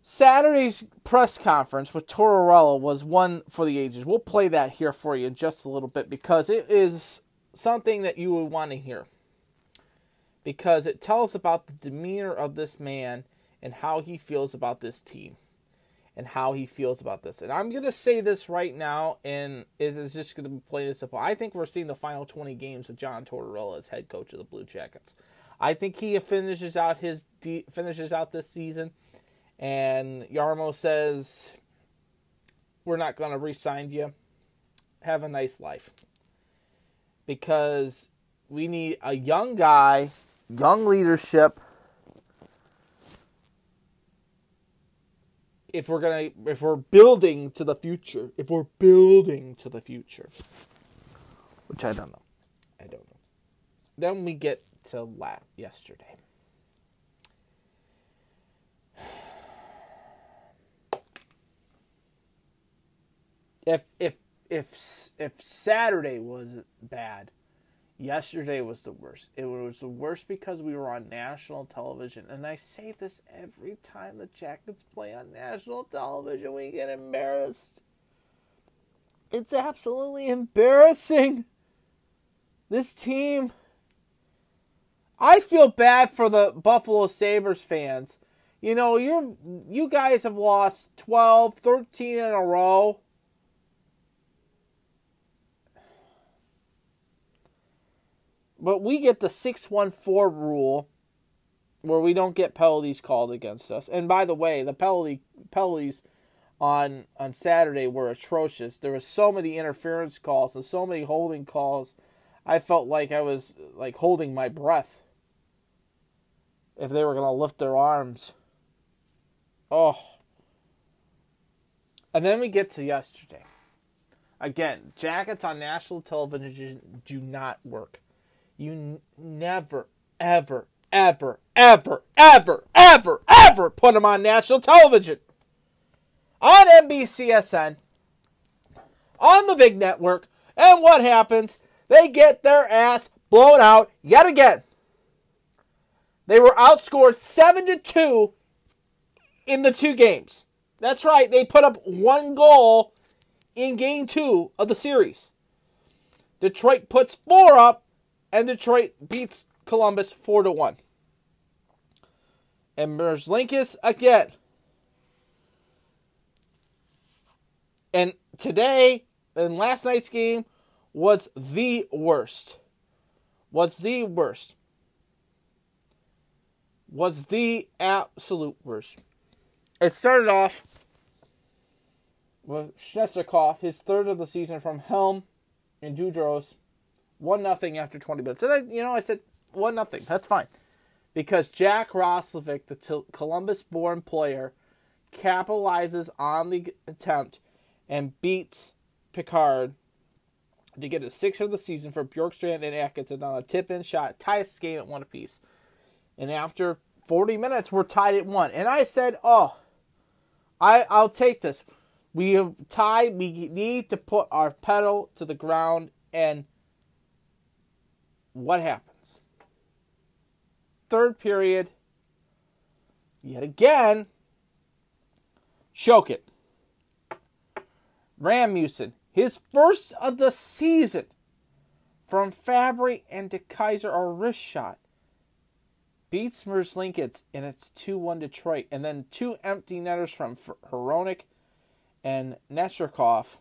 Saturday's press conference with Tortorella was one for the ages. We'll play that here for you in just a little bit because it is something that you would want to hear because it tells about the demeanor of this man and how he feels about this team and how he feels about this. And I'm going to say this right now, and it is just going to be play this up. I think we're seeing the final 20 games of John Tortorella as head coach of the Blue Jackets. I think he finishes out his de- finishes out this season, and Jarmo says, "We're not going to re-sign you. Have a nice life." Because we need a young guy, young leadership. If we're gonna, if we're building to the future, if we're building to the future, which I don't know, I don't know. Then we get to lap yesterday. *sighs* If if if if Saturday was bad, yesterday was the worst. It was the worst because we were on national television. And I say this every time the Jackets play on national television, we get embarrassed. It's absolutely embarrassing. This team. I feel bad for the Buffalo Sabres fans. You know, you you guys have lost 12, 13 in a row. But we get the 614 rule where we don't get penalties called against us. And by the way, the penalty penalties on on Saturday were atrocious. There were so many interference calls and so many holding calls. I felt like I was like holding my breath if they were going to lift their arms. Oh. And then we get to yesterday. Again, jackets on national television do not work. You never, ever, ever, ever, ever, ever, ever put them on national television. On NBCSN, on the big network, and what happens? They get their ass blown out yet again. They were outscored 7 to 2 in the two games. That's right, they put up one goal in game 2 of the series. Detroit puts 4 up and Detroit beats Columbus 4 to 1. And Merzlikins again. And today, in last night's game, was the worst. Was the worst. Was the absolute worst. It started off with Svechnikov, his third of the season from Helm and Dudros, one nothing after 20 minutes. And I, you know, I said one nothing. That's fine, because Jack Roslovic, the Columbus-born player, capitalizes on the attempt and beats Pickard to get a sixth of the season for Bjorkstrand and Atkinson on a tip-in shot, ties the game at one apiece. And after 40 minutes, we're tied at one. And I said, "Oh, I I'll take this. We have tied. We need to put our pedal to the ground." And what happens? Third period. Yet again, choke it. Rasmussen, his first of the season from Fabbri and DeKeyser, a wrist shot. Beats Merzlikins, and it's 2 1 Detroit. And then two empty netters from Hronek and Nesterkov.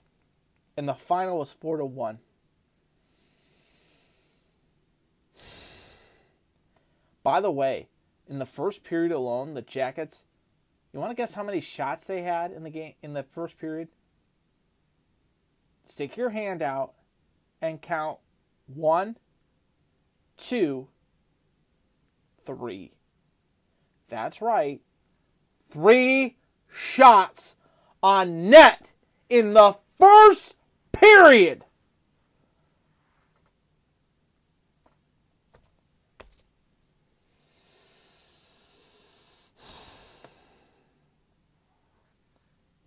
And the final was 4 to 1. By the way, in the first period alone, the Jackets, you want to guess how many shots they had in the game in the first period? Stick your hand out and count one, two, three. That's right. Three shots on net in the first period.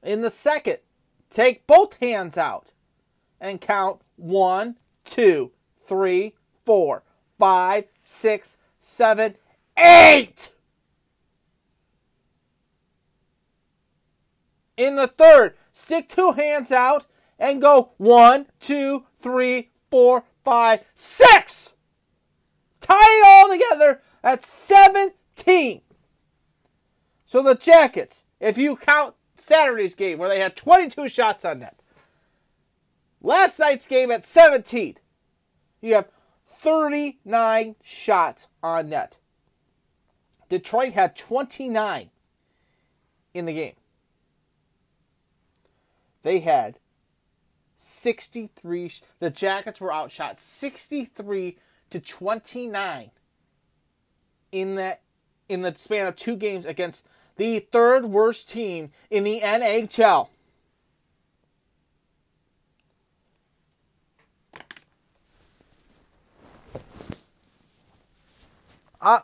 In the second, take both hands out and count one, two, three, four, five, six, seven, eight. In the third, stick two hands out and go one, two, three, four, five, six. Tie it all together. at 17. So the Jackets, if you count Saturday's game where they had 22 shots on net, last night's game at 17, you have 39 shots on net. Detroit had 29 in the game. They had 63. The Jackets were outshot 63 to 29 in that in the span of two games against the third worst team in the NHL. Uh,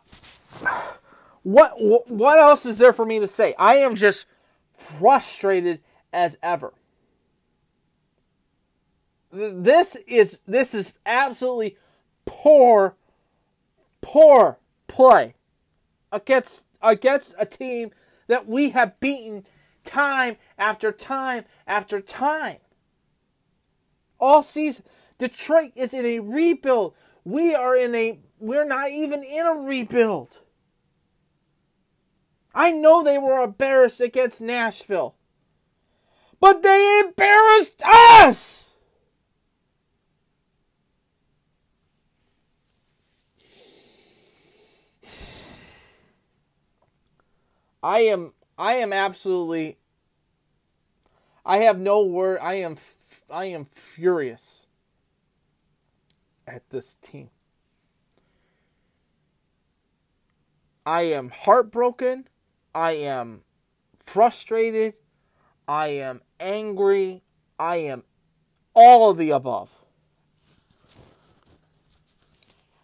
what what else is there for me to say? I am just frustrated as ever. This is this is absolutely poor poor play against against a team that we have beaten time after time after time. All season Detroit is in a rebuild. We are in a we're not even in a rebuild. I know they were embarrassed against Nashville. But they embarrassed us! I am I am absolutely I have no word. I am I am furious. at this team. I am heartbroken. I am frustrated. I am angry. I am all of the above.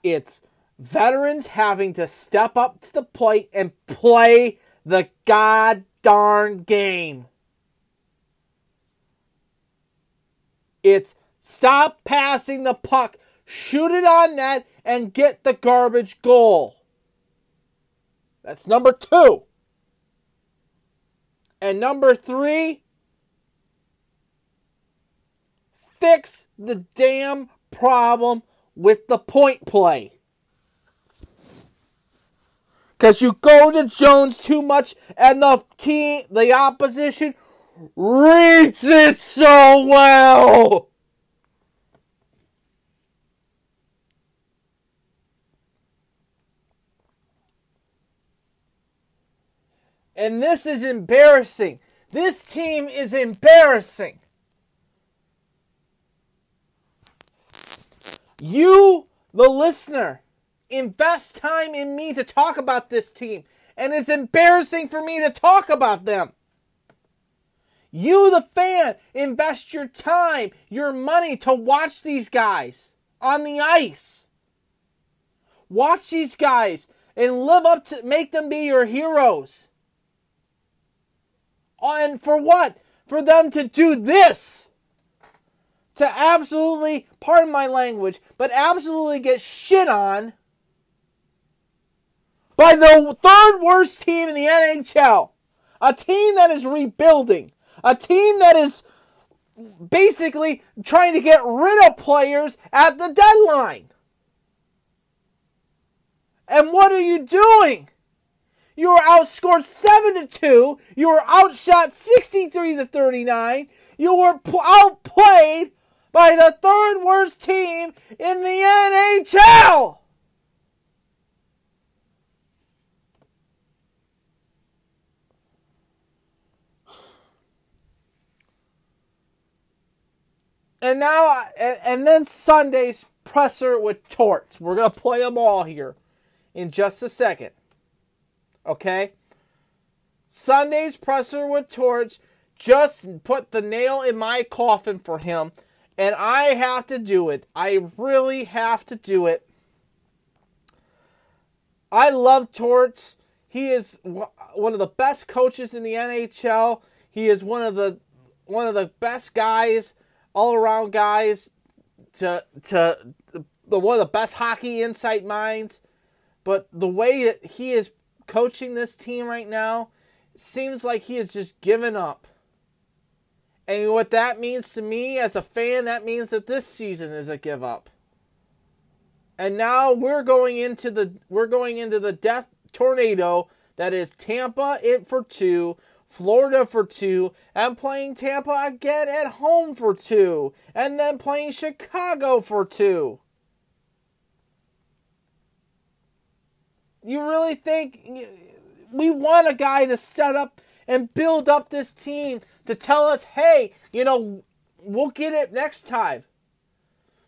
It's veterans having to step up to the plate and play the god darn game. It's stop passing the puck, shoot it on net, and get the garbage goal. That's number two. And number three, fix the damn problem with the point play. Because you go to Jones too much and the team, the opposition, reads it so well. And this is embarrassing. This team is embarrassing. You, the listener, invest time in me to talk about this team, and it's embarrassing for me to talk about them. You, the fan, invest your time, your money to watch these guys on the ice. Watch these guys and live up to make them be your heroes. Uh, and for what? For them to do this. To absolutely, pardon my language, but absolutely get shit on by the third worst team in the NHL. A team that is rebuilding. A team that is basically trying to get rid of players at the deadline. And what are you doing? You were outscored 7 to 2. You were outshot 63 to 39. You were outplayed by the third worst team in the NHL. And now, and, and then Sunday's presser with Torts. We're going to play them all here in just a second. Okay? Sunday's presser with Torts just put the nail in my coffin for him. And I have to do it. I really have to do it. I love Torts. He is one of the best coaches in the NHL. He is one of the one of the best guys, all around guys to to the one of the best hockey insight minds. But the way that he is coaching this team right now seems like he has just given up. And what that means to me as a fan, that means that this season is a give up. And now we're going into the we're going into the death tornado that is Tampa in for two, Florida for two, and playing Tampa again at home for two, and then playing Chicago for two. You really think we want a guy to set up and build up this team to tell us, hey, you know, we'll get it next time.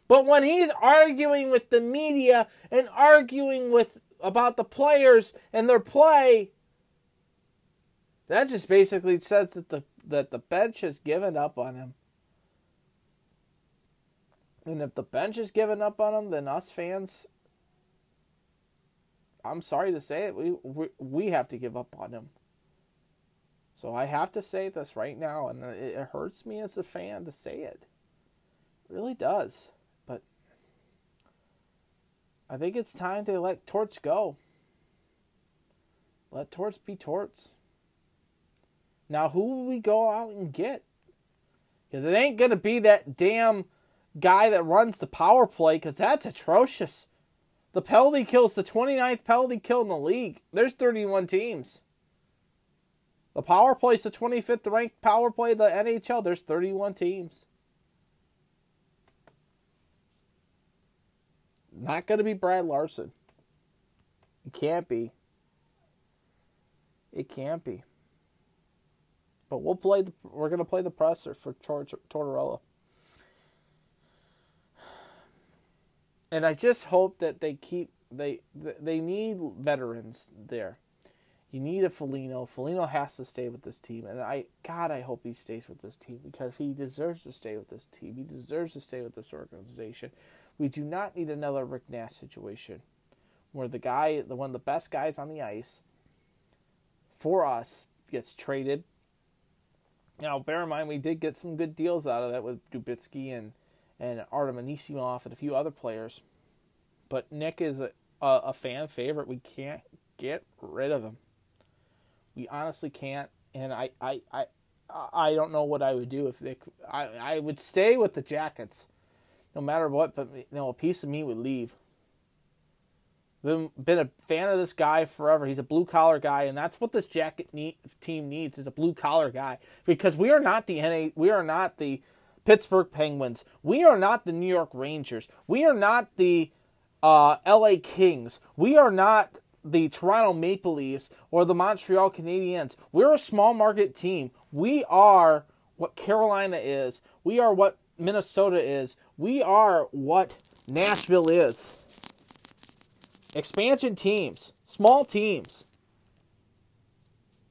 But when he's arguing with the media and arguing with about the players and their play, that just basically says that the that the bench has given up on him. And if the bench has given up on him, then us fans I'm sorry to say it, we, we we have to give up on him. So I have to say this right now, and it, it hurts me as a fan to say it. it. Really does, but I think it's time to let Torts go. Let Torts be Torts. Now, who will we go out and get? Because it ain't gonna be that damn guy that runs the power play, because that's atrocious. The penalty kill is the 29th penalty kill in the league. There's 31 teams. The power play is the 25th ranked power play the NHL. There's 31 teams. Not going to be Brad Larsen. It can't be. It can't be. But we'll play. The, we're to play the presser for Tortorella. and I just hope that they keep they they need veterans there. You need a Foligno. Foligno has to stay with this team, and I God, I hope he stays with this team because he deserves to stay with this team. He deserves to stay with this organization. We do not need another Rick Nash situation where the guy, the one of the best guys on the ice, for us gets traded. Now, bear in mind we did get some good deals out of that with Dubinsky and and Artem Anisimov and a few other players, but Nick is a, a, a fan favorite. We can't get rid of him. We honestly can't, and I I I I don't know what I would do if they. I I would stay with the Jackets, no matter what. But you know, a piece of me would leave. Been been a fan of this guy forever. He's a blue collar guy, and that's what this Jacket need, team needs is a blue collar guy because we are not the NA. We are not the Pittsburgh Penguins. We are not the New York Rangers. We are not the uh, LA Kings. We are not the Toronto Maple Leafs or the Montreal Canadiens. We're a small market team. We are what Carolina is. We are what Minnesota is. We are what Nashville is. Expansion teams, small teams.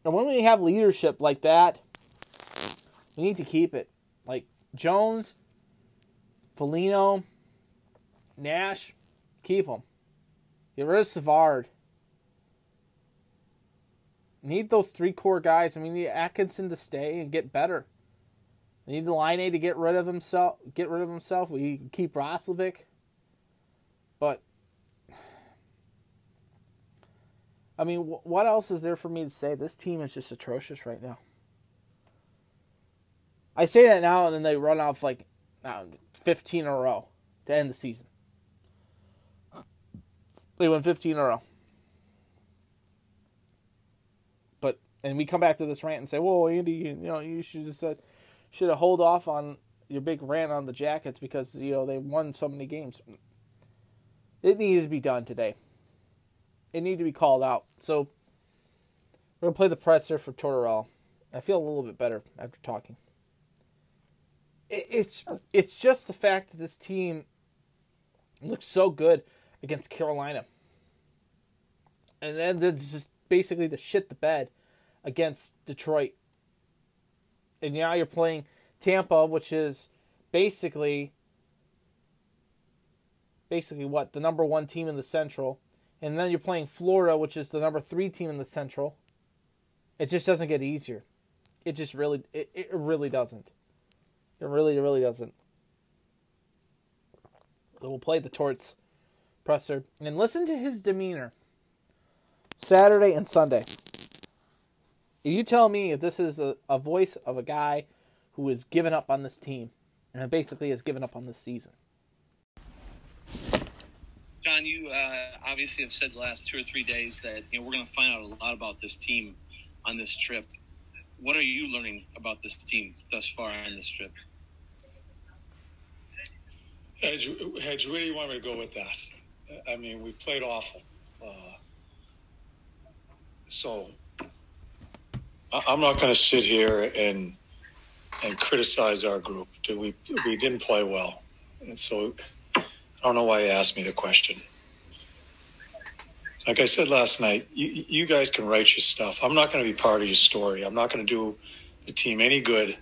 And when we have leadership like that, we need to keep it. Like Jones, Foligno, Nash, keep them. Get rid of Savard. Need those three core guys. I mean, need Atkinson to stay and get better. We need the line A to get rid of himself. Get rid of himself. We keep Roslovic, I mean, what else is there for me to say? This team is just atrocious right now. I say that now, and then they run off like know, 15 in a row to end the season. They win 15 in a row. But and we come back to this rant and say, "Well, Andy, you know, you should said, should have hold off on your big rant on the Jackets because you know they won so many games." It needed to be done today. It needed to be called out. So we're gonna play the presser for Tortorella. I feel a little bit better after talking. It's it's just the fact that this team looks so good against Carolina. And then there's just basically the shit the bed against Detroit. And now you're playing Tampa, which is basically basically what the number one team in the Central, and then you're playing Florida, which is the number three team in the Central. It just doesn't get easier. It just really, it, it really doesn't. It really, really doesn't. We'll play the Torts presser and listen to his demeanor Saturday and Sunday. If You tell me if this is a, a voice of a guy who has given up on this team and basically has given up on this season. John, you uh, obviously have said the last two or three days that you know we're going to find out a lot about this team on this trip. What are you learning about this team thus far on this trip? Hedge, Hedge, where do you want me to go with that? I mean, we played awful. Uh, so I'm not going to sit here and and criticize our group. We we didn't play well, and so I don't know why you asked me the question. Like I said last night, you, you guys can write your stuff. I'm not going to be part of your story. I'm not going to do the team any good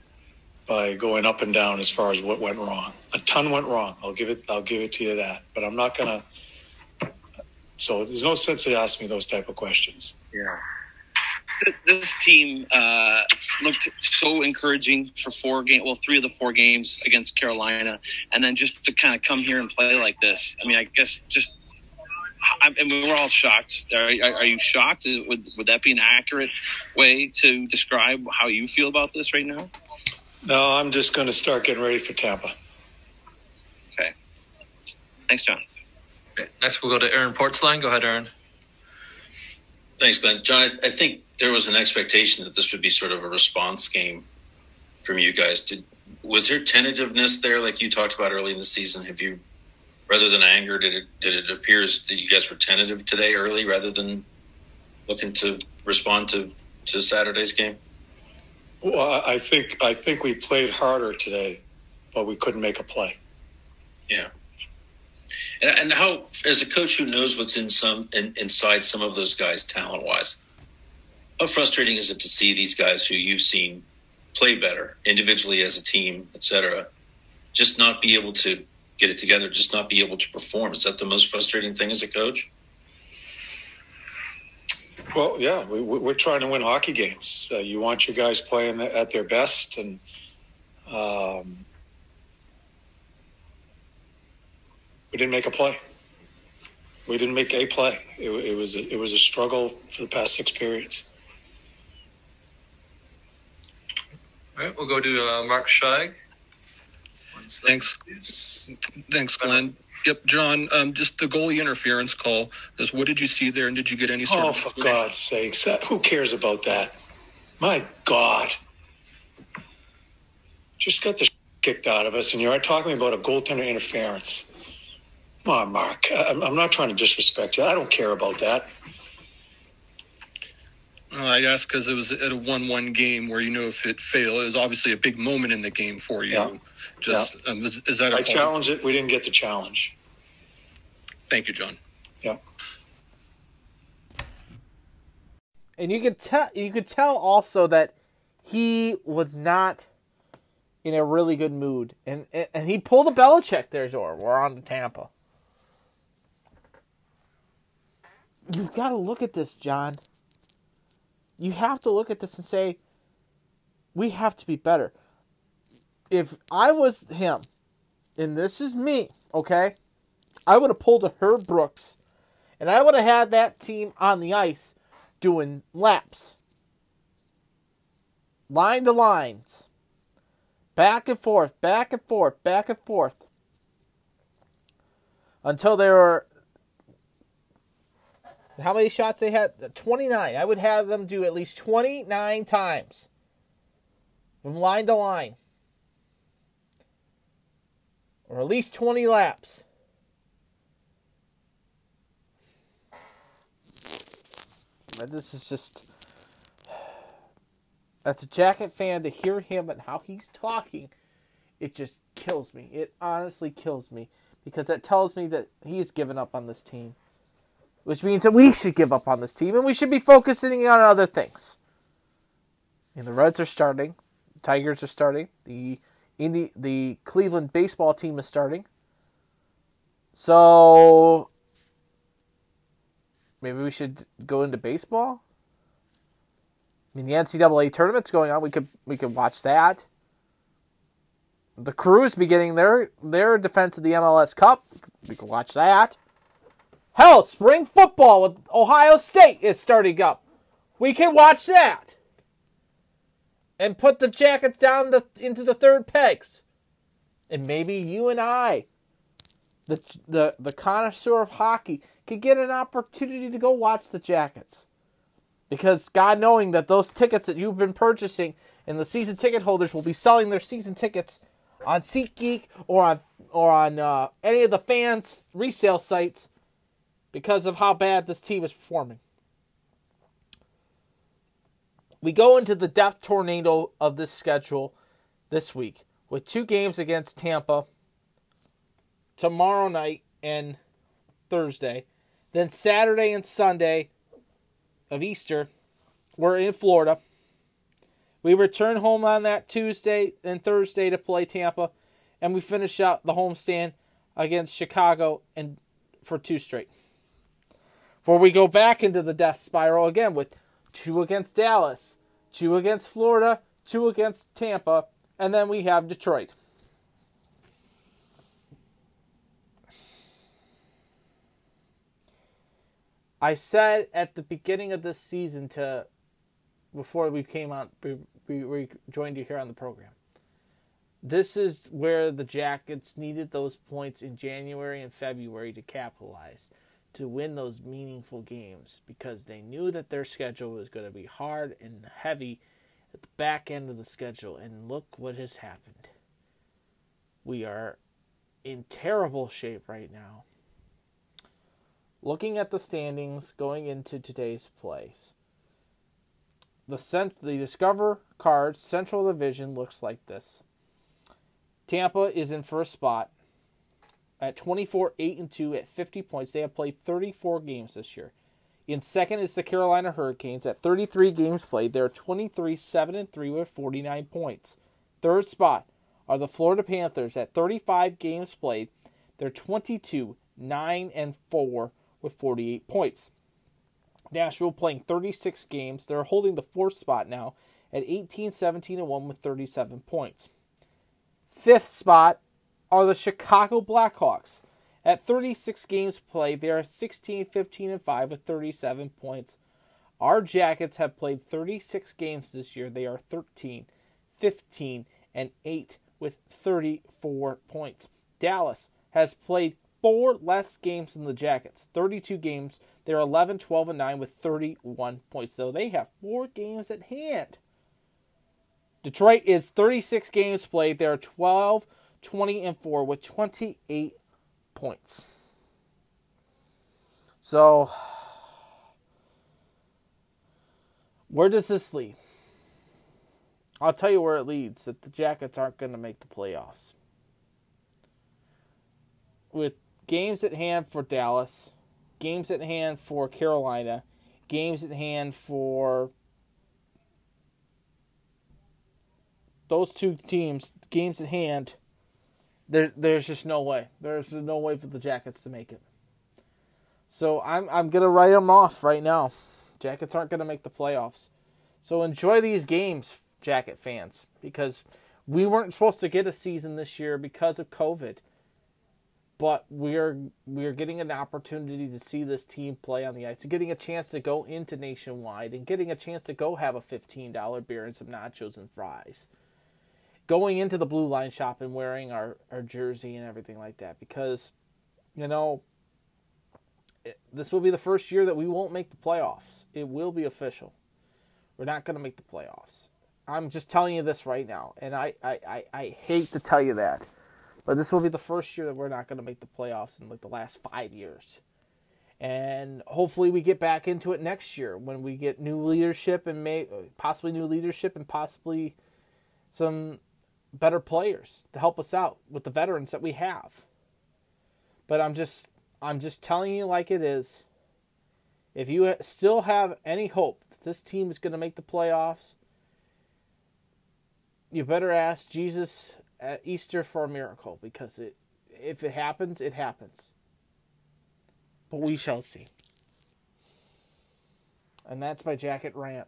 by going up and down as far as what went wrong. A ton went wrong. I'll give it. I'll give it to you that. But I'm not going to. So there's no sense in asking me those type of questions. Yeah. This team uh, looked so encouraging for four game, well, three of the four games against Carolina, and then just to kind of come here and play like this. I mean, I guess just I mean, we're all shocked. Are, are, you shocked? Would, would that be an accurate way to describe how you feel about this right now? No, I'm just going to start getting ready for Tampa. Okay. Thanks, John. Okay. Next, we'll go to Aaron Portzline. Go ahead, Aaron. Thanks, Ben. John, I, I think there was an expectation that this would be sort of a response game from you guys. Did was there tentativeness there, like you talked about early in the season? Have you, rather than anger, did it did it appear that you guys were tentative today, early, rather than looking to respond to to Saturday's game? Well, I think I think we played harder today, but we couldn't make a play. Yeah. And, and how, as a coach who knows what's in some in, inside some of those guys talent wise, how frustrating is it to see these guys who you've seen play better individually as a team, etc., just not be able to get it together, just not be able to perform? Is that the most frustrating thing as a coach? Well, yeah, we, we're trying to win hockey games. Uh, you want your guys playing at their best, and um, we didn't make a play. We didn't make a play. It, it was a, it was a struggle for the past six periods. All right, we'll go to uh, Mark Scheig. Thanks. Thanks, Glenn. Yep, John. Um, just the goalie interference call. Just what did you see there, and did you get any sort Oh, of? for God's sakes! Who cares about that? My God! Just got the sh- kicked out of us, and you're talking about a goaltender interference. Come on, Mark. I- I'm I'm not trying to disrespect you. I don't care about that. Uh, I asked because it was at a one-one game where you know if it failed, it was obviously a big moment in the game for you. Yeah. Just um, is, is that a I challenged it. We didn't get the challenge. Thank you, John. Yeah. and you could tell you could tell also that he was not in a really good mood, and and he pulled a Belichick there, Zor. We're on to Tampa. You've got to look at this, John. You have to look at this and say, we have to be better. If I was him, and this is me, okay, I would have pulled a Herb Brooks, and I would have had that team on the ice doing laps, line to lines, back and forth, back and forth, back and forth, until they were. How many shots they had? 29. I would have them do at least 29 times from line to line, or at least 20 laps. This is just as a jacket fan to hear him and how he's talking it just kills me. It honestly kills me because that tells me that he's given up on this team. Which means that we should give up on this team and we should be focusing on other things. And the reds are starting the tigers are starting the Indi- the cleveland baseball team is starting so maybe we should go into baseball. I mean, the NCAA tournament's going on. We could we could watch that. The Crews beginning their their defense of the MLS Cup. We could watch that. Hell, spring football with Ohio State is starting up. We can watch that. And put the Jackets down the, into the third pegs. And maybe you and I the the the connoisseur of hockey could get an opportunity to go watch the Jackets. Because God knowing that those tickets that you've been purchasing and the season ticket holders will be selling their season tickets on SeatGeek or on or on uh, any of the fans resale sites because of how bad this team is performing. We go into the death tornado of this schedule this week with two games against Tampa tomorrow night and Thursday. Then Saturday and Sunday of Easter, we're in Florida. We return home on that Tuesday and Thursday to play Tampa, and we finish out the homestand against Chicago and for two straight. Before we go back into the death spiral again with two against Dallas, two against Florida, two against Tampa, and then we have Detroit. I said at the beginning of this season to before we came on we, we, we joined you here on the program. This is where the Jackets needed those points in January and February to capitalize to win those meaningful games because they knew that their schedule was going to be hard and heavy at the back end of the schedule and look what has happened. We are in terrible shape right now looking at the standings going into today's plays. The cent- the Discover Cards Central Division looks like this. Tampa is in first spot, at 24 8 and 2 at 50 points. They have played 34 games this year. In second is the Carolina Hurricanes at 33 games played. They're 23 7 and 3 with 49 points. Third spot are the Florida Panthers at 35 games played. They're 22 9 and 4 with 48 points. Nashville playing 36 games. They're holding the fourth spot now at 18 17 and 1 with 37 points. Fifth spot are the Chicago Blackhawks. At 36 games played, they are 16 15 and 5 with 37 points. Our Jackets have played 36 games this year. They are 13 15 and 8 with 34 points. Dallas has played four less games than the Jackets. 32 games. They're 11, 12, and 9 with 31 points. So they have four games at hand. Detroit is 36 games played. They're 12, 20, and 4 with 28 points. So, where does this lead? I'll tell you where it leads that the Jackets aren't going to make the playoffs. With games at hand for Dallas, games at hand for Carolina, games at hand for those two teams, games at hand, there there's just no way. There's no way for the Jackets to make it. So I'm I'm gonna write them off right now. Jackets aren't gonna make the playoffs. So enjoy these games, Jacket fans, because we weren't supposed to get a season this year because of COVID. But we're we're getting an opportunity to see this team play on the ice, getting a chance to go into nationwide, and getting a chance to go have a fifteen dollar beer and some nachos and fries going into the blue line shop and wearing our, our jersey and everything like that because, you know, it, this will be the first year that we won't make the playoffs. It will be official. We're not going to make the playoffs. I'm just telling you this right now. And I, I, I, I hate to tell you that. But this will be the first year that we're not going to make the playoffs in like the last five years. And hopefully we get back into it next year when we get new leadership and may possibly new leadership and possibly some better players to help us out with the veterans that we have. But I'm just I'm just telling you like it is. If you still have any hope that this team is going to make the playoffs, you better ask Jesus at Easter for a miracle because it if it happens, it happens. But we shall see. And that's my jacket rant.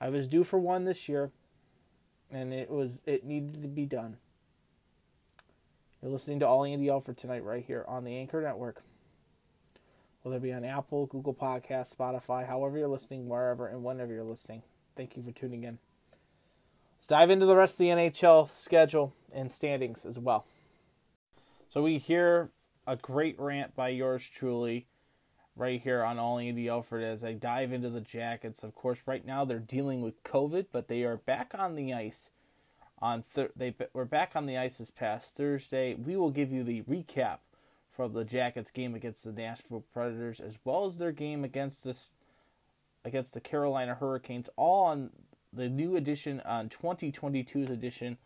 I was due for one this year, and it was it needed to be done. You're listening to All Andy Alford tonight, right here on the Anchor Network. Whether it be on Apple, Google Podcasts, Spotify, however you're listening, wherever and whenever you're listening. Thank you for tuning in. Let's dive into the rest of the NHL schedule and standings as well. So we hear a great rant by yours truly right here on All Andy Alford as I dive into the Jackets. Of course, right now they're dealing with COVID, but they are back on the ice. On thir- they were back on the ice this past Thursday. We will give you the recap from the Jackets game against the Nashville Predators, as well as their game against this against the Carolina Hurricanes, all on the new edition on 2022's edition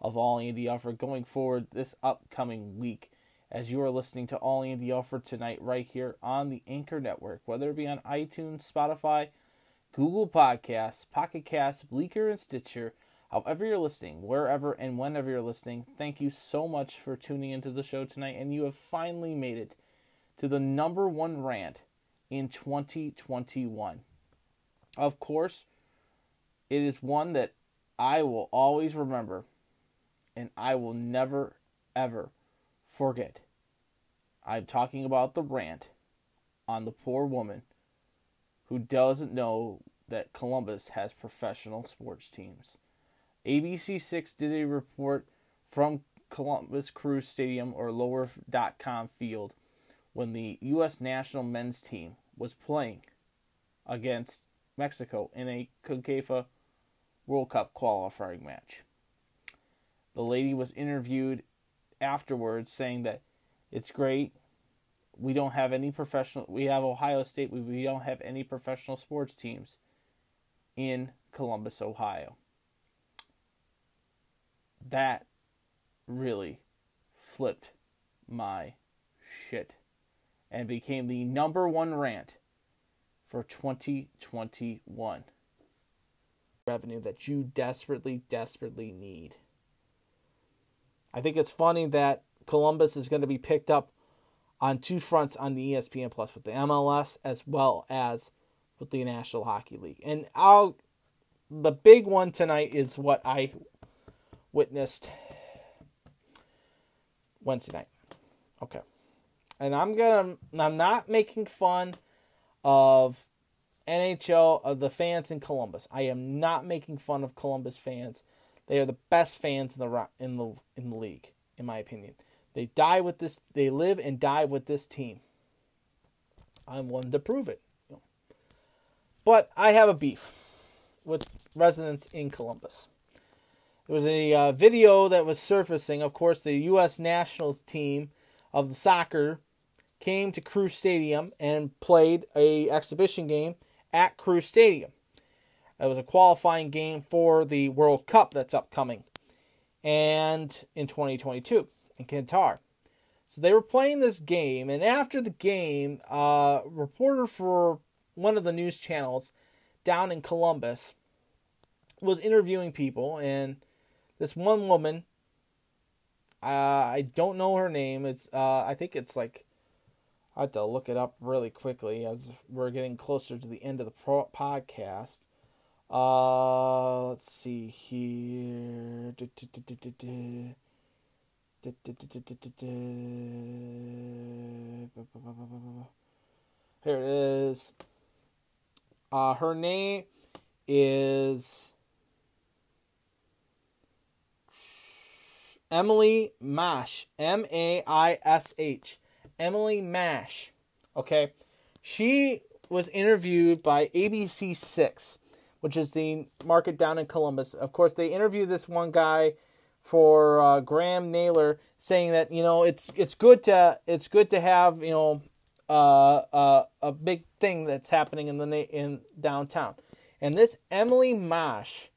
of All Andy Alford going forward this upcoming week as you are listening to All Andy Alford tonight right here on the Anchor Network, whether it be on iTunes, Spotify, Google Podcasts, Pocket Casts, Breaker, and Stitcher. However, you're listening, wherever and whenever you're listening, thank you so much for tuning into the show tonight. And you have finally made it to the number one rant in 2021. Of course, it is one that I will always remember and I will never, ever forget. I'm talking about the rant on the poor woman who doesn't know that Columbus has professional sports teams. ABC6 did a report from Columbus Crew Stadium or lower.com field when the U.S. national men's team was playing against Mexico in a CONCACAF World Cup qualifying match. The lady was interviewed afterwards saying that it's great. We don't have any professional. We have Ohio State. We, we don't have any professional sports teams in Columbus, Ohio. That really flipped my shit and became the number one rant for 2021. Revenue that you desperately, desperately need. I think it's funny that Columbus is going to be picked up on two fronts on the ESPN Plus with the MLS as well as with the National Hockey League. And I'll the big one tonight is what I witnessed Wednesday night. Okay. And I'm gonna I'm not making fun of NHL of the fans in Columbus. I am not making fun of Columbus fans. They are the best fans in the in the in the league, in my opinion. They die with this. They live and die with this team. I'm one to prove it. But I have a beef with residents in Columbus. There was a uh, video that was surfacing. Of course, the U.S. nationals team of the soccer came to Crew Stadium and played a exhibition game at Crew Stadium. It was a qualifying game for the World Cup that's upcoming, and in 2022 in Qatar. So they were playing this game, and after the game, a reporter for one of the news channels down in Columbus was interviewing people, and this one woman, uh, I don't know her name. It's uh, I think it's like I have to look it up really quickly as we're getting closer to the end of the pro- podcast. Uh, let's see here. Here it is. Uh, her name is Emily Maish. M A I S H. Emily Maish. Okay. She was interviewed by ABC6, which is the market down in Columbus. Of course, they interviewed this one guy for uh, Graham Naylor, saying that you know it's it's good to it's good to have you know uh, uh, a big thing that's happening in the na- in downtown. And this Emily Maish,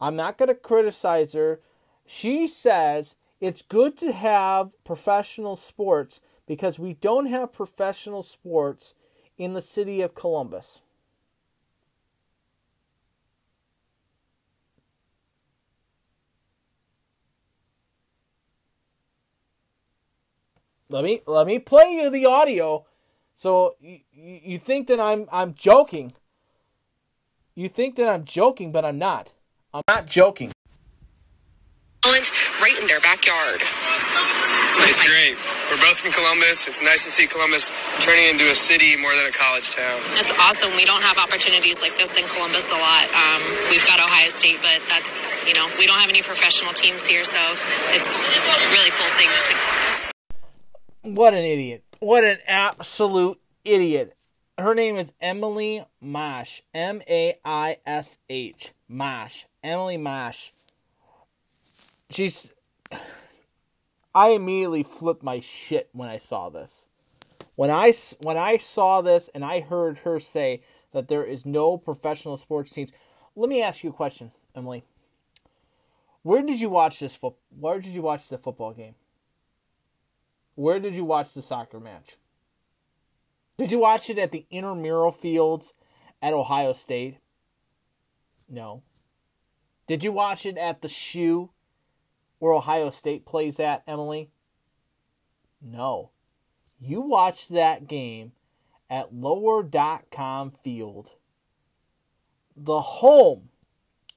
I'm not going to criticize her. She says it's good to have professional sports because we don't have professional sports in the city of Columbus. Let me let me play you the audio. So you, you think that I'm I'm joking. You think that I'm joking, but I'm not. I'm not joking. right in their backyard. It's great. We're both from Columbus. It's nice to see Columbus turning into a city more than a college town. It's awesome. We don't have opportunities like this in Columbus a lot. Um, we've got Ohio State, but that's, you know, we don't have any professional teams here, so it's really cool seeing this in Columbus. What an idiot. What an absolute idiot. Her name is Emily Maish. M A I S H. Maish. Emily Maish. She's. I immediately flipped my shit when I saw this. When I, when I saw this and I heard her say that there is no professional sports teams, let me ask you a question, Emily. Where did you watch this Where did you watch the football game? Where did you watch the soccer match? Did you watch it at the intramural fields at Ohio State? No. Did you watch it at the shoe where Ohio State plays at, Emily? No. You watched that game at lower.com field, the home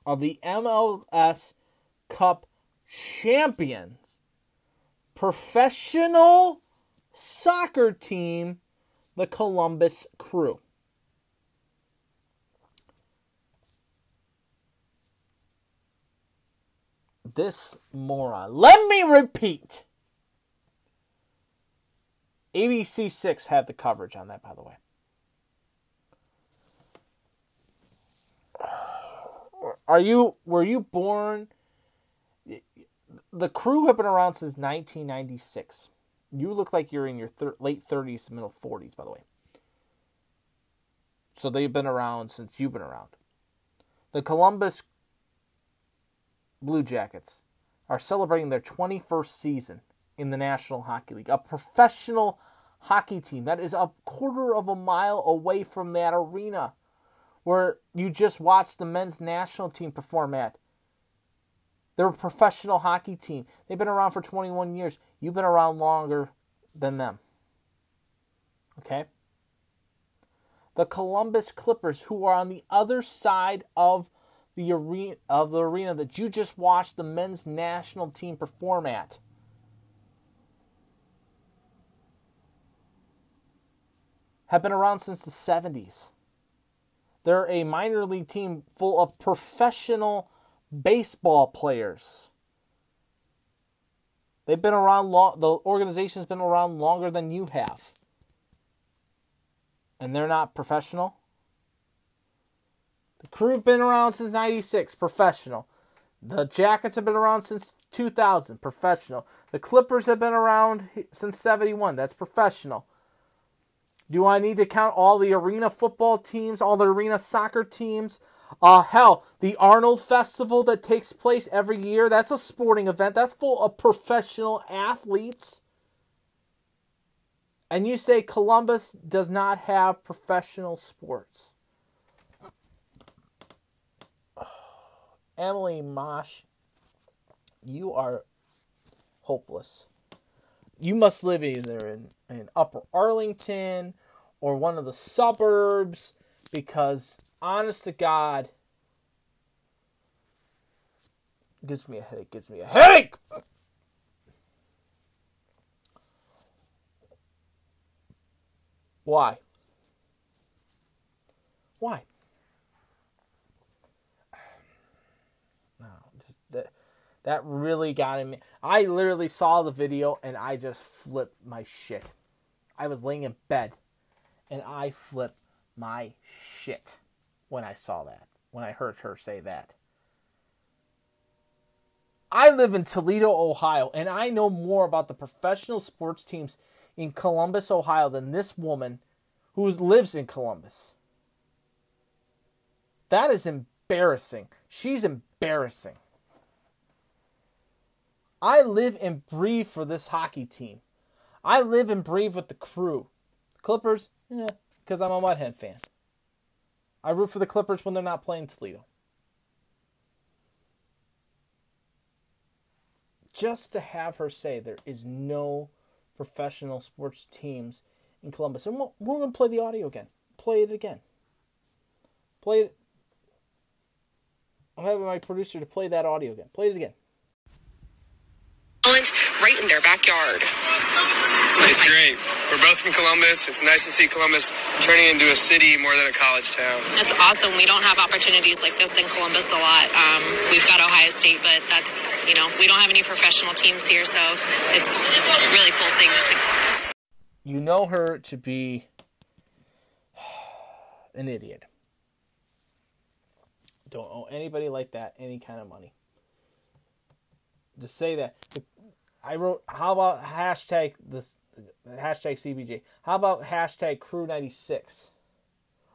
of the MLS Cup champions, professional soccer team, the Columbus Crew. This moron. Let me repeat. ABC6 had the coverage on that, by the way. Are you were you born the crew have been around since 1996. You look like you're in your thir- late 30s, to middle 40s, by the way. So they've been around since you've been around. The Columbus Blue Jackets are celebrating their 21st season in the National Hockey League. A professional hockey team that is a quarter of a mile away from that arena where you just watched the men's national team perform at. They're a professional hockey team. They've been around for 21 years. You've been around longer than them. Okay? The Columbus Clippers, who are on the other side of the arena of the arena that you just watched the men's national team perform at. Have been around since the 70s. They're a minor league team full of professional baseball players. They've been around long the organization's been around longer than you have. And they're not professional. The crew have been around since 96, professional. The Jackets have been around since 2000, professional. The Clippers have been around since 71, that's professional. Do I need to count all the arena football teams, all the arena soccer teams? Uh, hell, the Arnold Festival that takes place every year, that's a sporting event. That's full of professional athletes. And you say Columbus does not have professional sports. *sighs* Emily Mosh, you are hopeless. You must live either in, in Upper Arlington or one of the suburbs because, honest to God, gives me a headache, gives me a headache! Why? Why? *sighs* No, just that that really got me. I literally saw the video and I just flipped my shit. I was laying in bed and I flipped my shit when I saw that. When I heard her say that. I live in Toledo, Ohio, and I know more about the professional sports teams in Columbus, Ohio than this woman who lives in Columbus. That is embarrassing. She's embarrassing. I live and breathe for this hockey team. I live and breathe with the crew. Clippers, yeah, because I'm a Mud Hen fan. I root for the Clippers when they're not playing Toledo. Just to have her say there is no professional sports teams in Columbus. And we're going to play the audio again. Play it again. Play it. I'm having my producer to play that audio again. Play it again. Right in their backyard. It's great. We're both from Columbus. It's nice to see Columbus turning into a city more than a college town. It's awesome. We don't have opportunities like this in Columbus a lot. Um, we've got Ohio State, but that's, you know, we don't have any professional teams here, so it's really cool seeing this in Columbus. You know her to be *sighs* an idiot. Don't owe anybody like that any kind of money. Just say that. I wrote, how about hashtag this hashtag CBJ? How about hashtag Crew ninety six?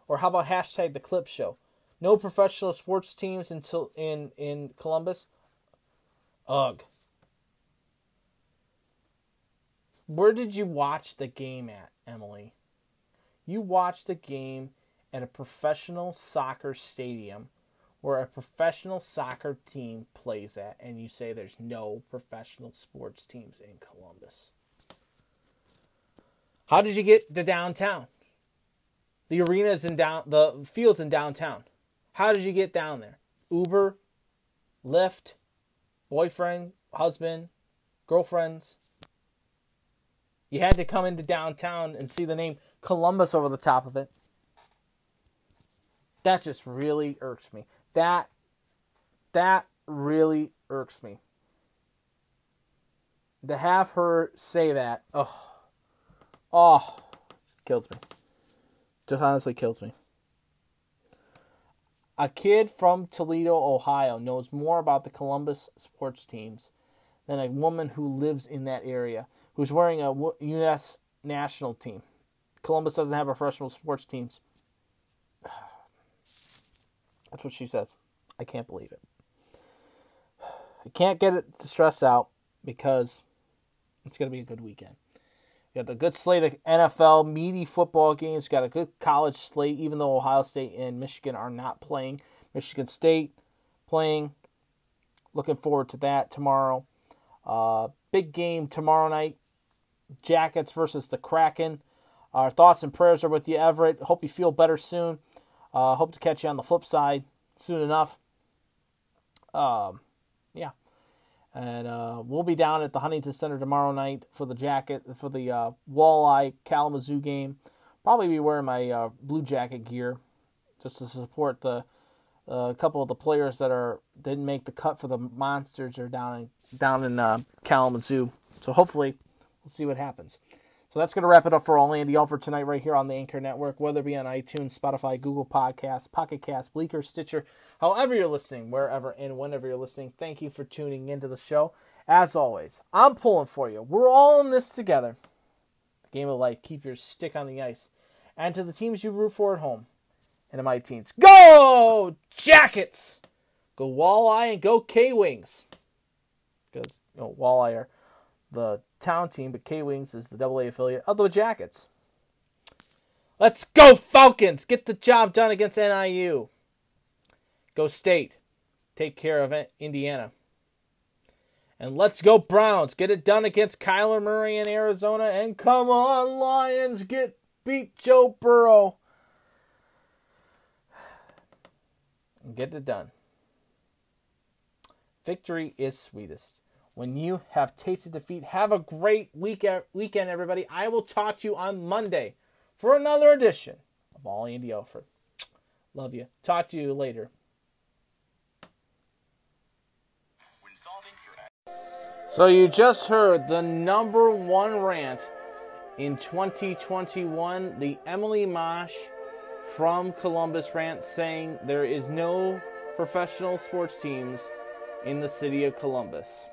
Or how about hashtag the Clip Show? No professional sports teams until in in Columbus. Ugh. Where did you watch the game at, Emily? You watched the game at a professional soccer stadium where a professional soccer team plays at, and you say there's no professional sports teams in Columbus. How did you get to downtown? The arena is in down the field's in downtown. How did you get down there? Uber, Lyft, boyfriend, husband, girlfriends. You had to come into downtown and see the name Columbus over the top of it. That just really irks me. That that really irks me. To have her say that, oh, oh, kills me. Just honestly kills me. A kid from Toledo, Ohio, knows more about the Columbus sports teams than a woman who lives in that area, who's wearing a U.S. national team. Columbus doesn't have a professional sports teams. That's what she says. I can't believe it. I can't get it to stress out because it's going to be a good weekend. You got the good slate of NFL meaty football games. You got a good college slate, even though Ohio State and Michigan are not playing. Michigan State playing. Looking forward to that tomorrow. Uh, big game tomorrow night. Jackets versus the Kraken. Our thoughts and prayers are with you, Everett. Hope you feel better soon. Uh, hope to catch you on the flip side soon enough. Um, yeah, and uh, we'll be down at the Huntington Center tomorrow night for the jacket for the uh, Walleye Kalamazoo game. Probably be wearing my uh, blue jacket gear just to support the uh, a couple of the players that are didn't make the cut for the monsters are down in down in uh, Kalamazoo. So hopefully we'll see what happens. So that's going to wrap it up for all Andy Alford tonight, right here on the Anchor Network, whether it be on iTunes, Spotify, Google Podcasts, Pocket Cast, Breaker, Stitcher, however you're listening, wherever and whenever you're listening. Thank you for tuning into the show. As always, I'm pulling for you. We're all in this together. The game of life. Keep your stick on the ice. And to the teams you root for at home, and to my teams, go Jackets! Go Walleye and go K Wings. Because you know, Walleye are the town team, but K Wings is the AA affiliate of the Jackets. Let's go Falcons! Get the job done against NIU. Go State. Take care of Indiana. And let's go Browns. Get it done against Kyler Murray in Arizona. And come on, Lions. Get beat Joe Burrow. And get it done. Victory is sweetest when you have tasted defeat. Have a great weekend, weekend, everybody. I will talk to you on Monday for another edition of All Andy Alford. Love you. Talk to you later. So you just heard the number one rant in 2021, the Emily Mosh from Columbus rant saying there is no professional sports teams in the city of Columbus.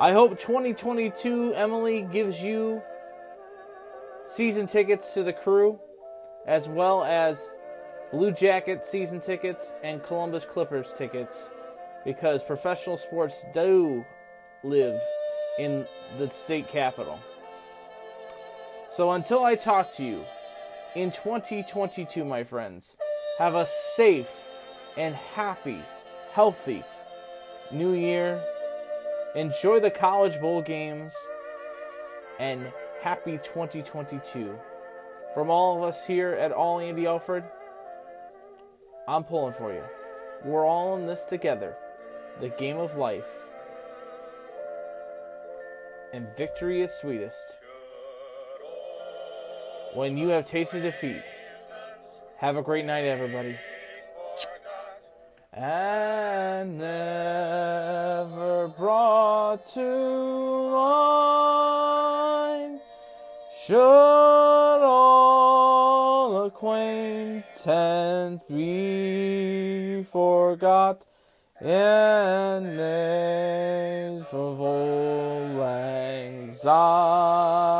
I hope 2022 Emily gives you season tickets to the crew as well as Blue Jacket season tickets and Columbus Clippers tickets because professional sports do live in the state capital. So until I talk to you in 2022, my friends, have a safe and happy, healthy new year. Enjoy the College Bowl games and happy 2022. From all of us here at All Andy Alford, I'm pulling for you. We're all in this together. The game of life. And victory is sweetest. When you have tasted defeat. Have a great night, everybody. And never brought to line should all acquaintance be forgot and names of old syne.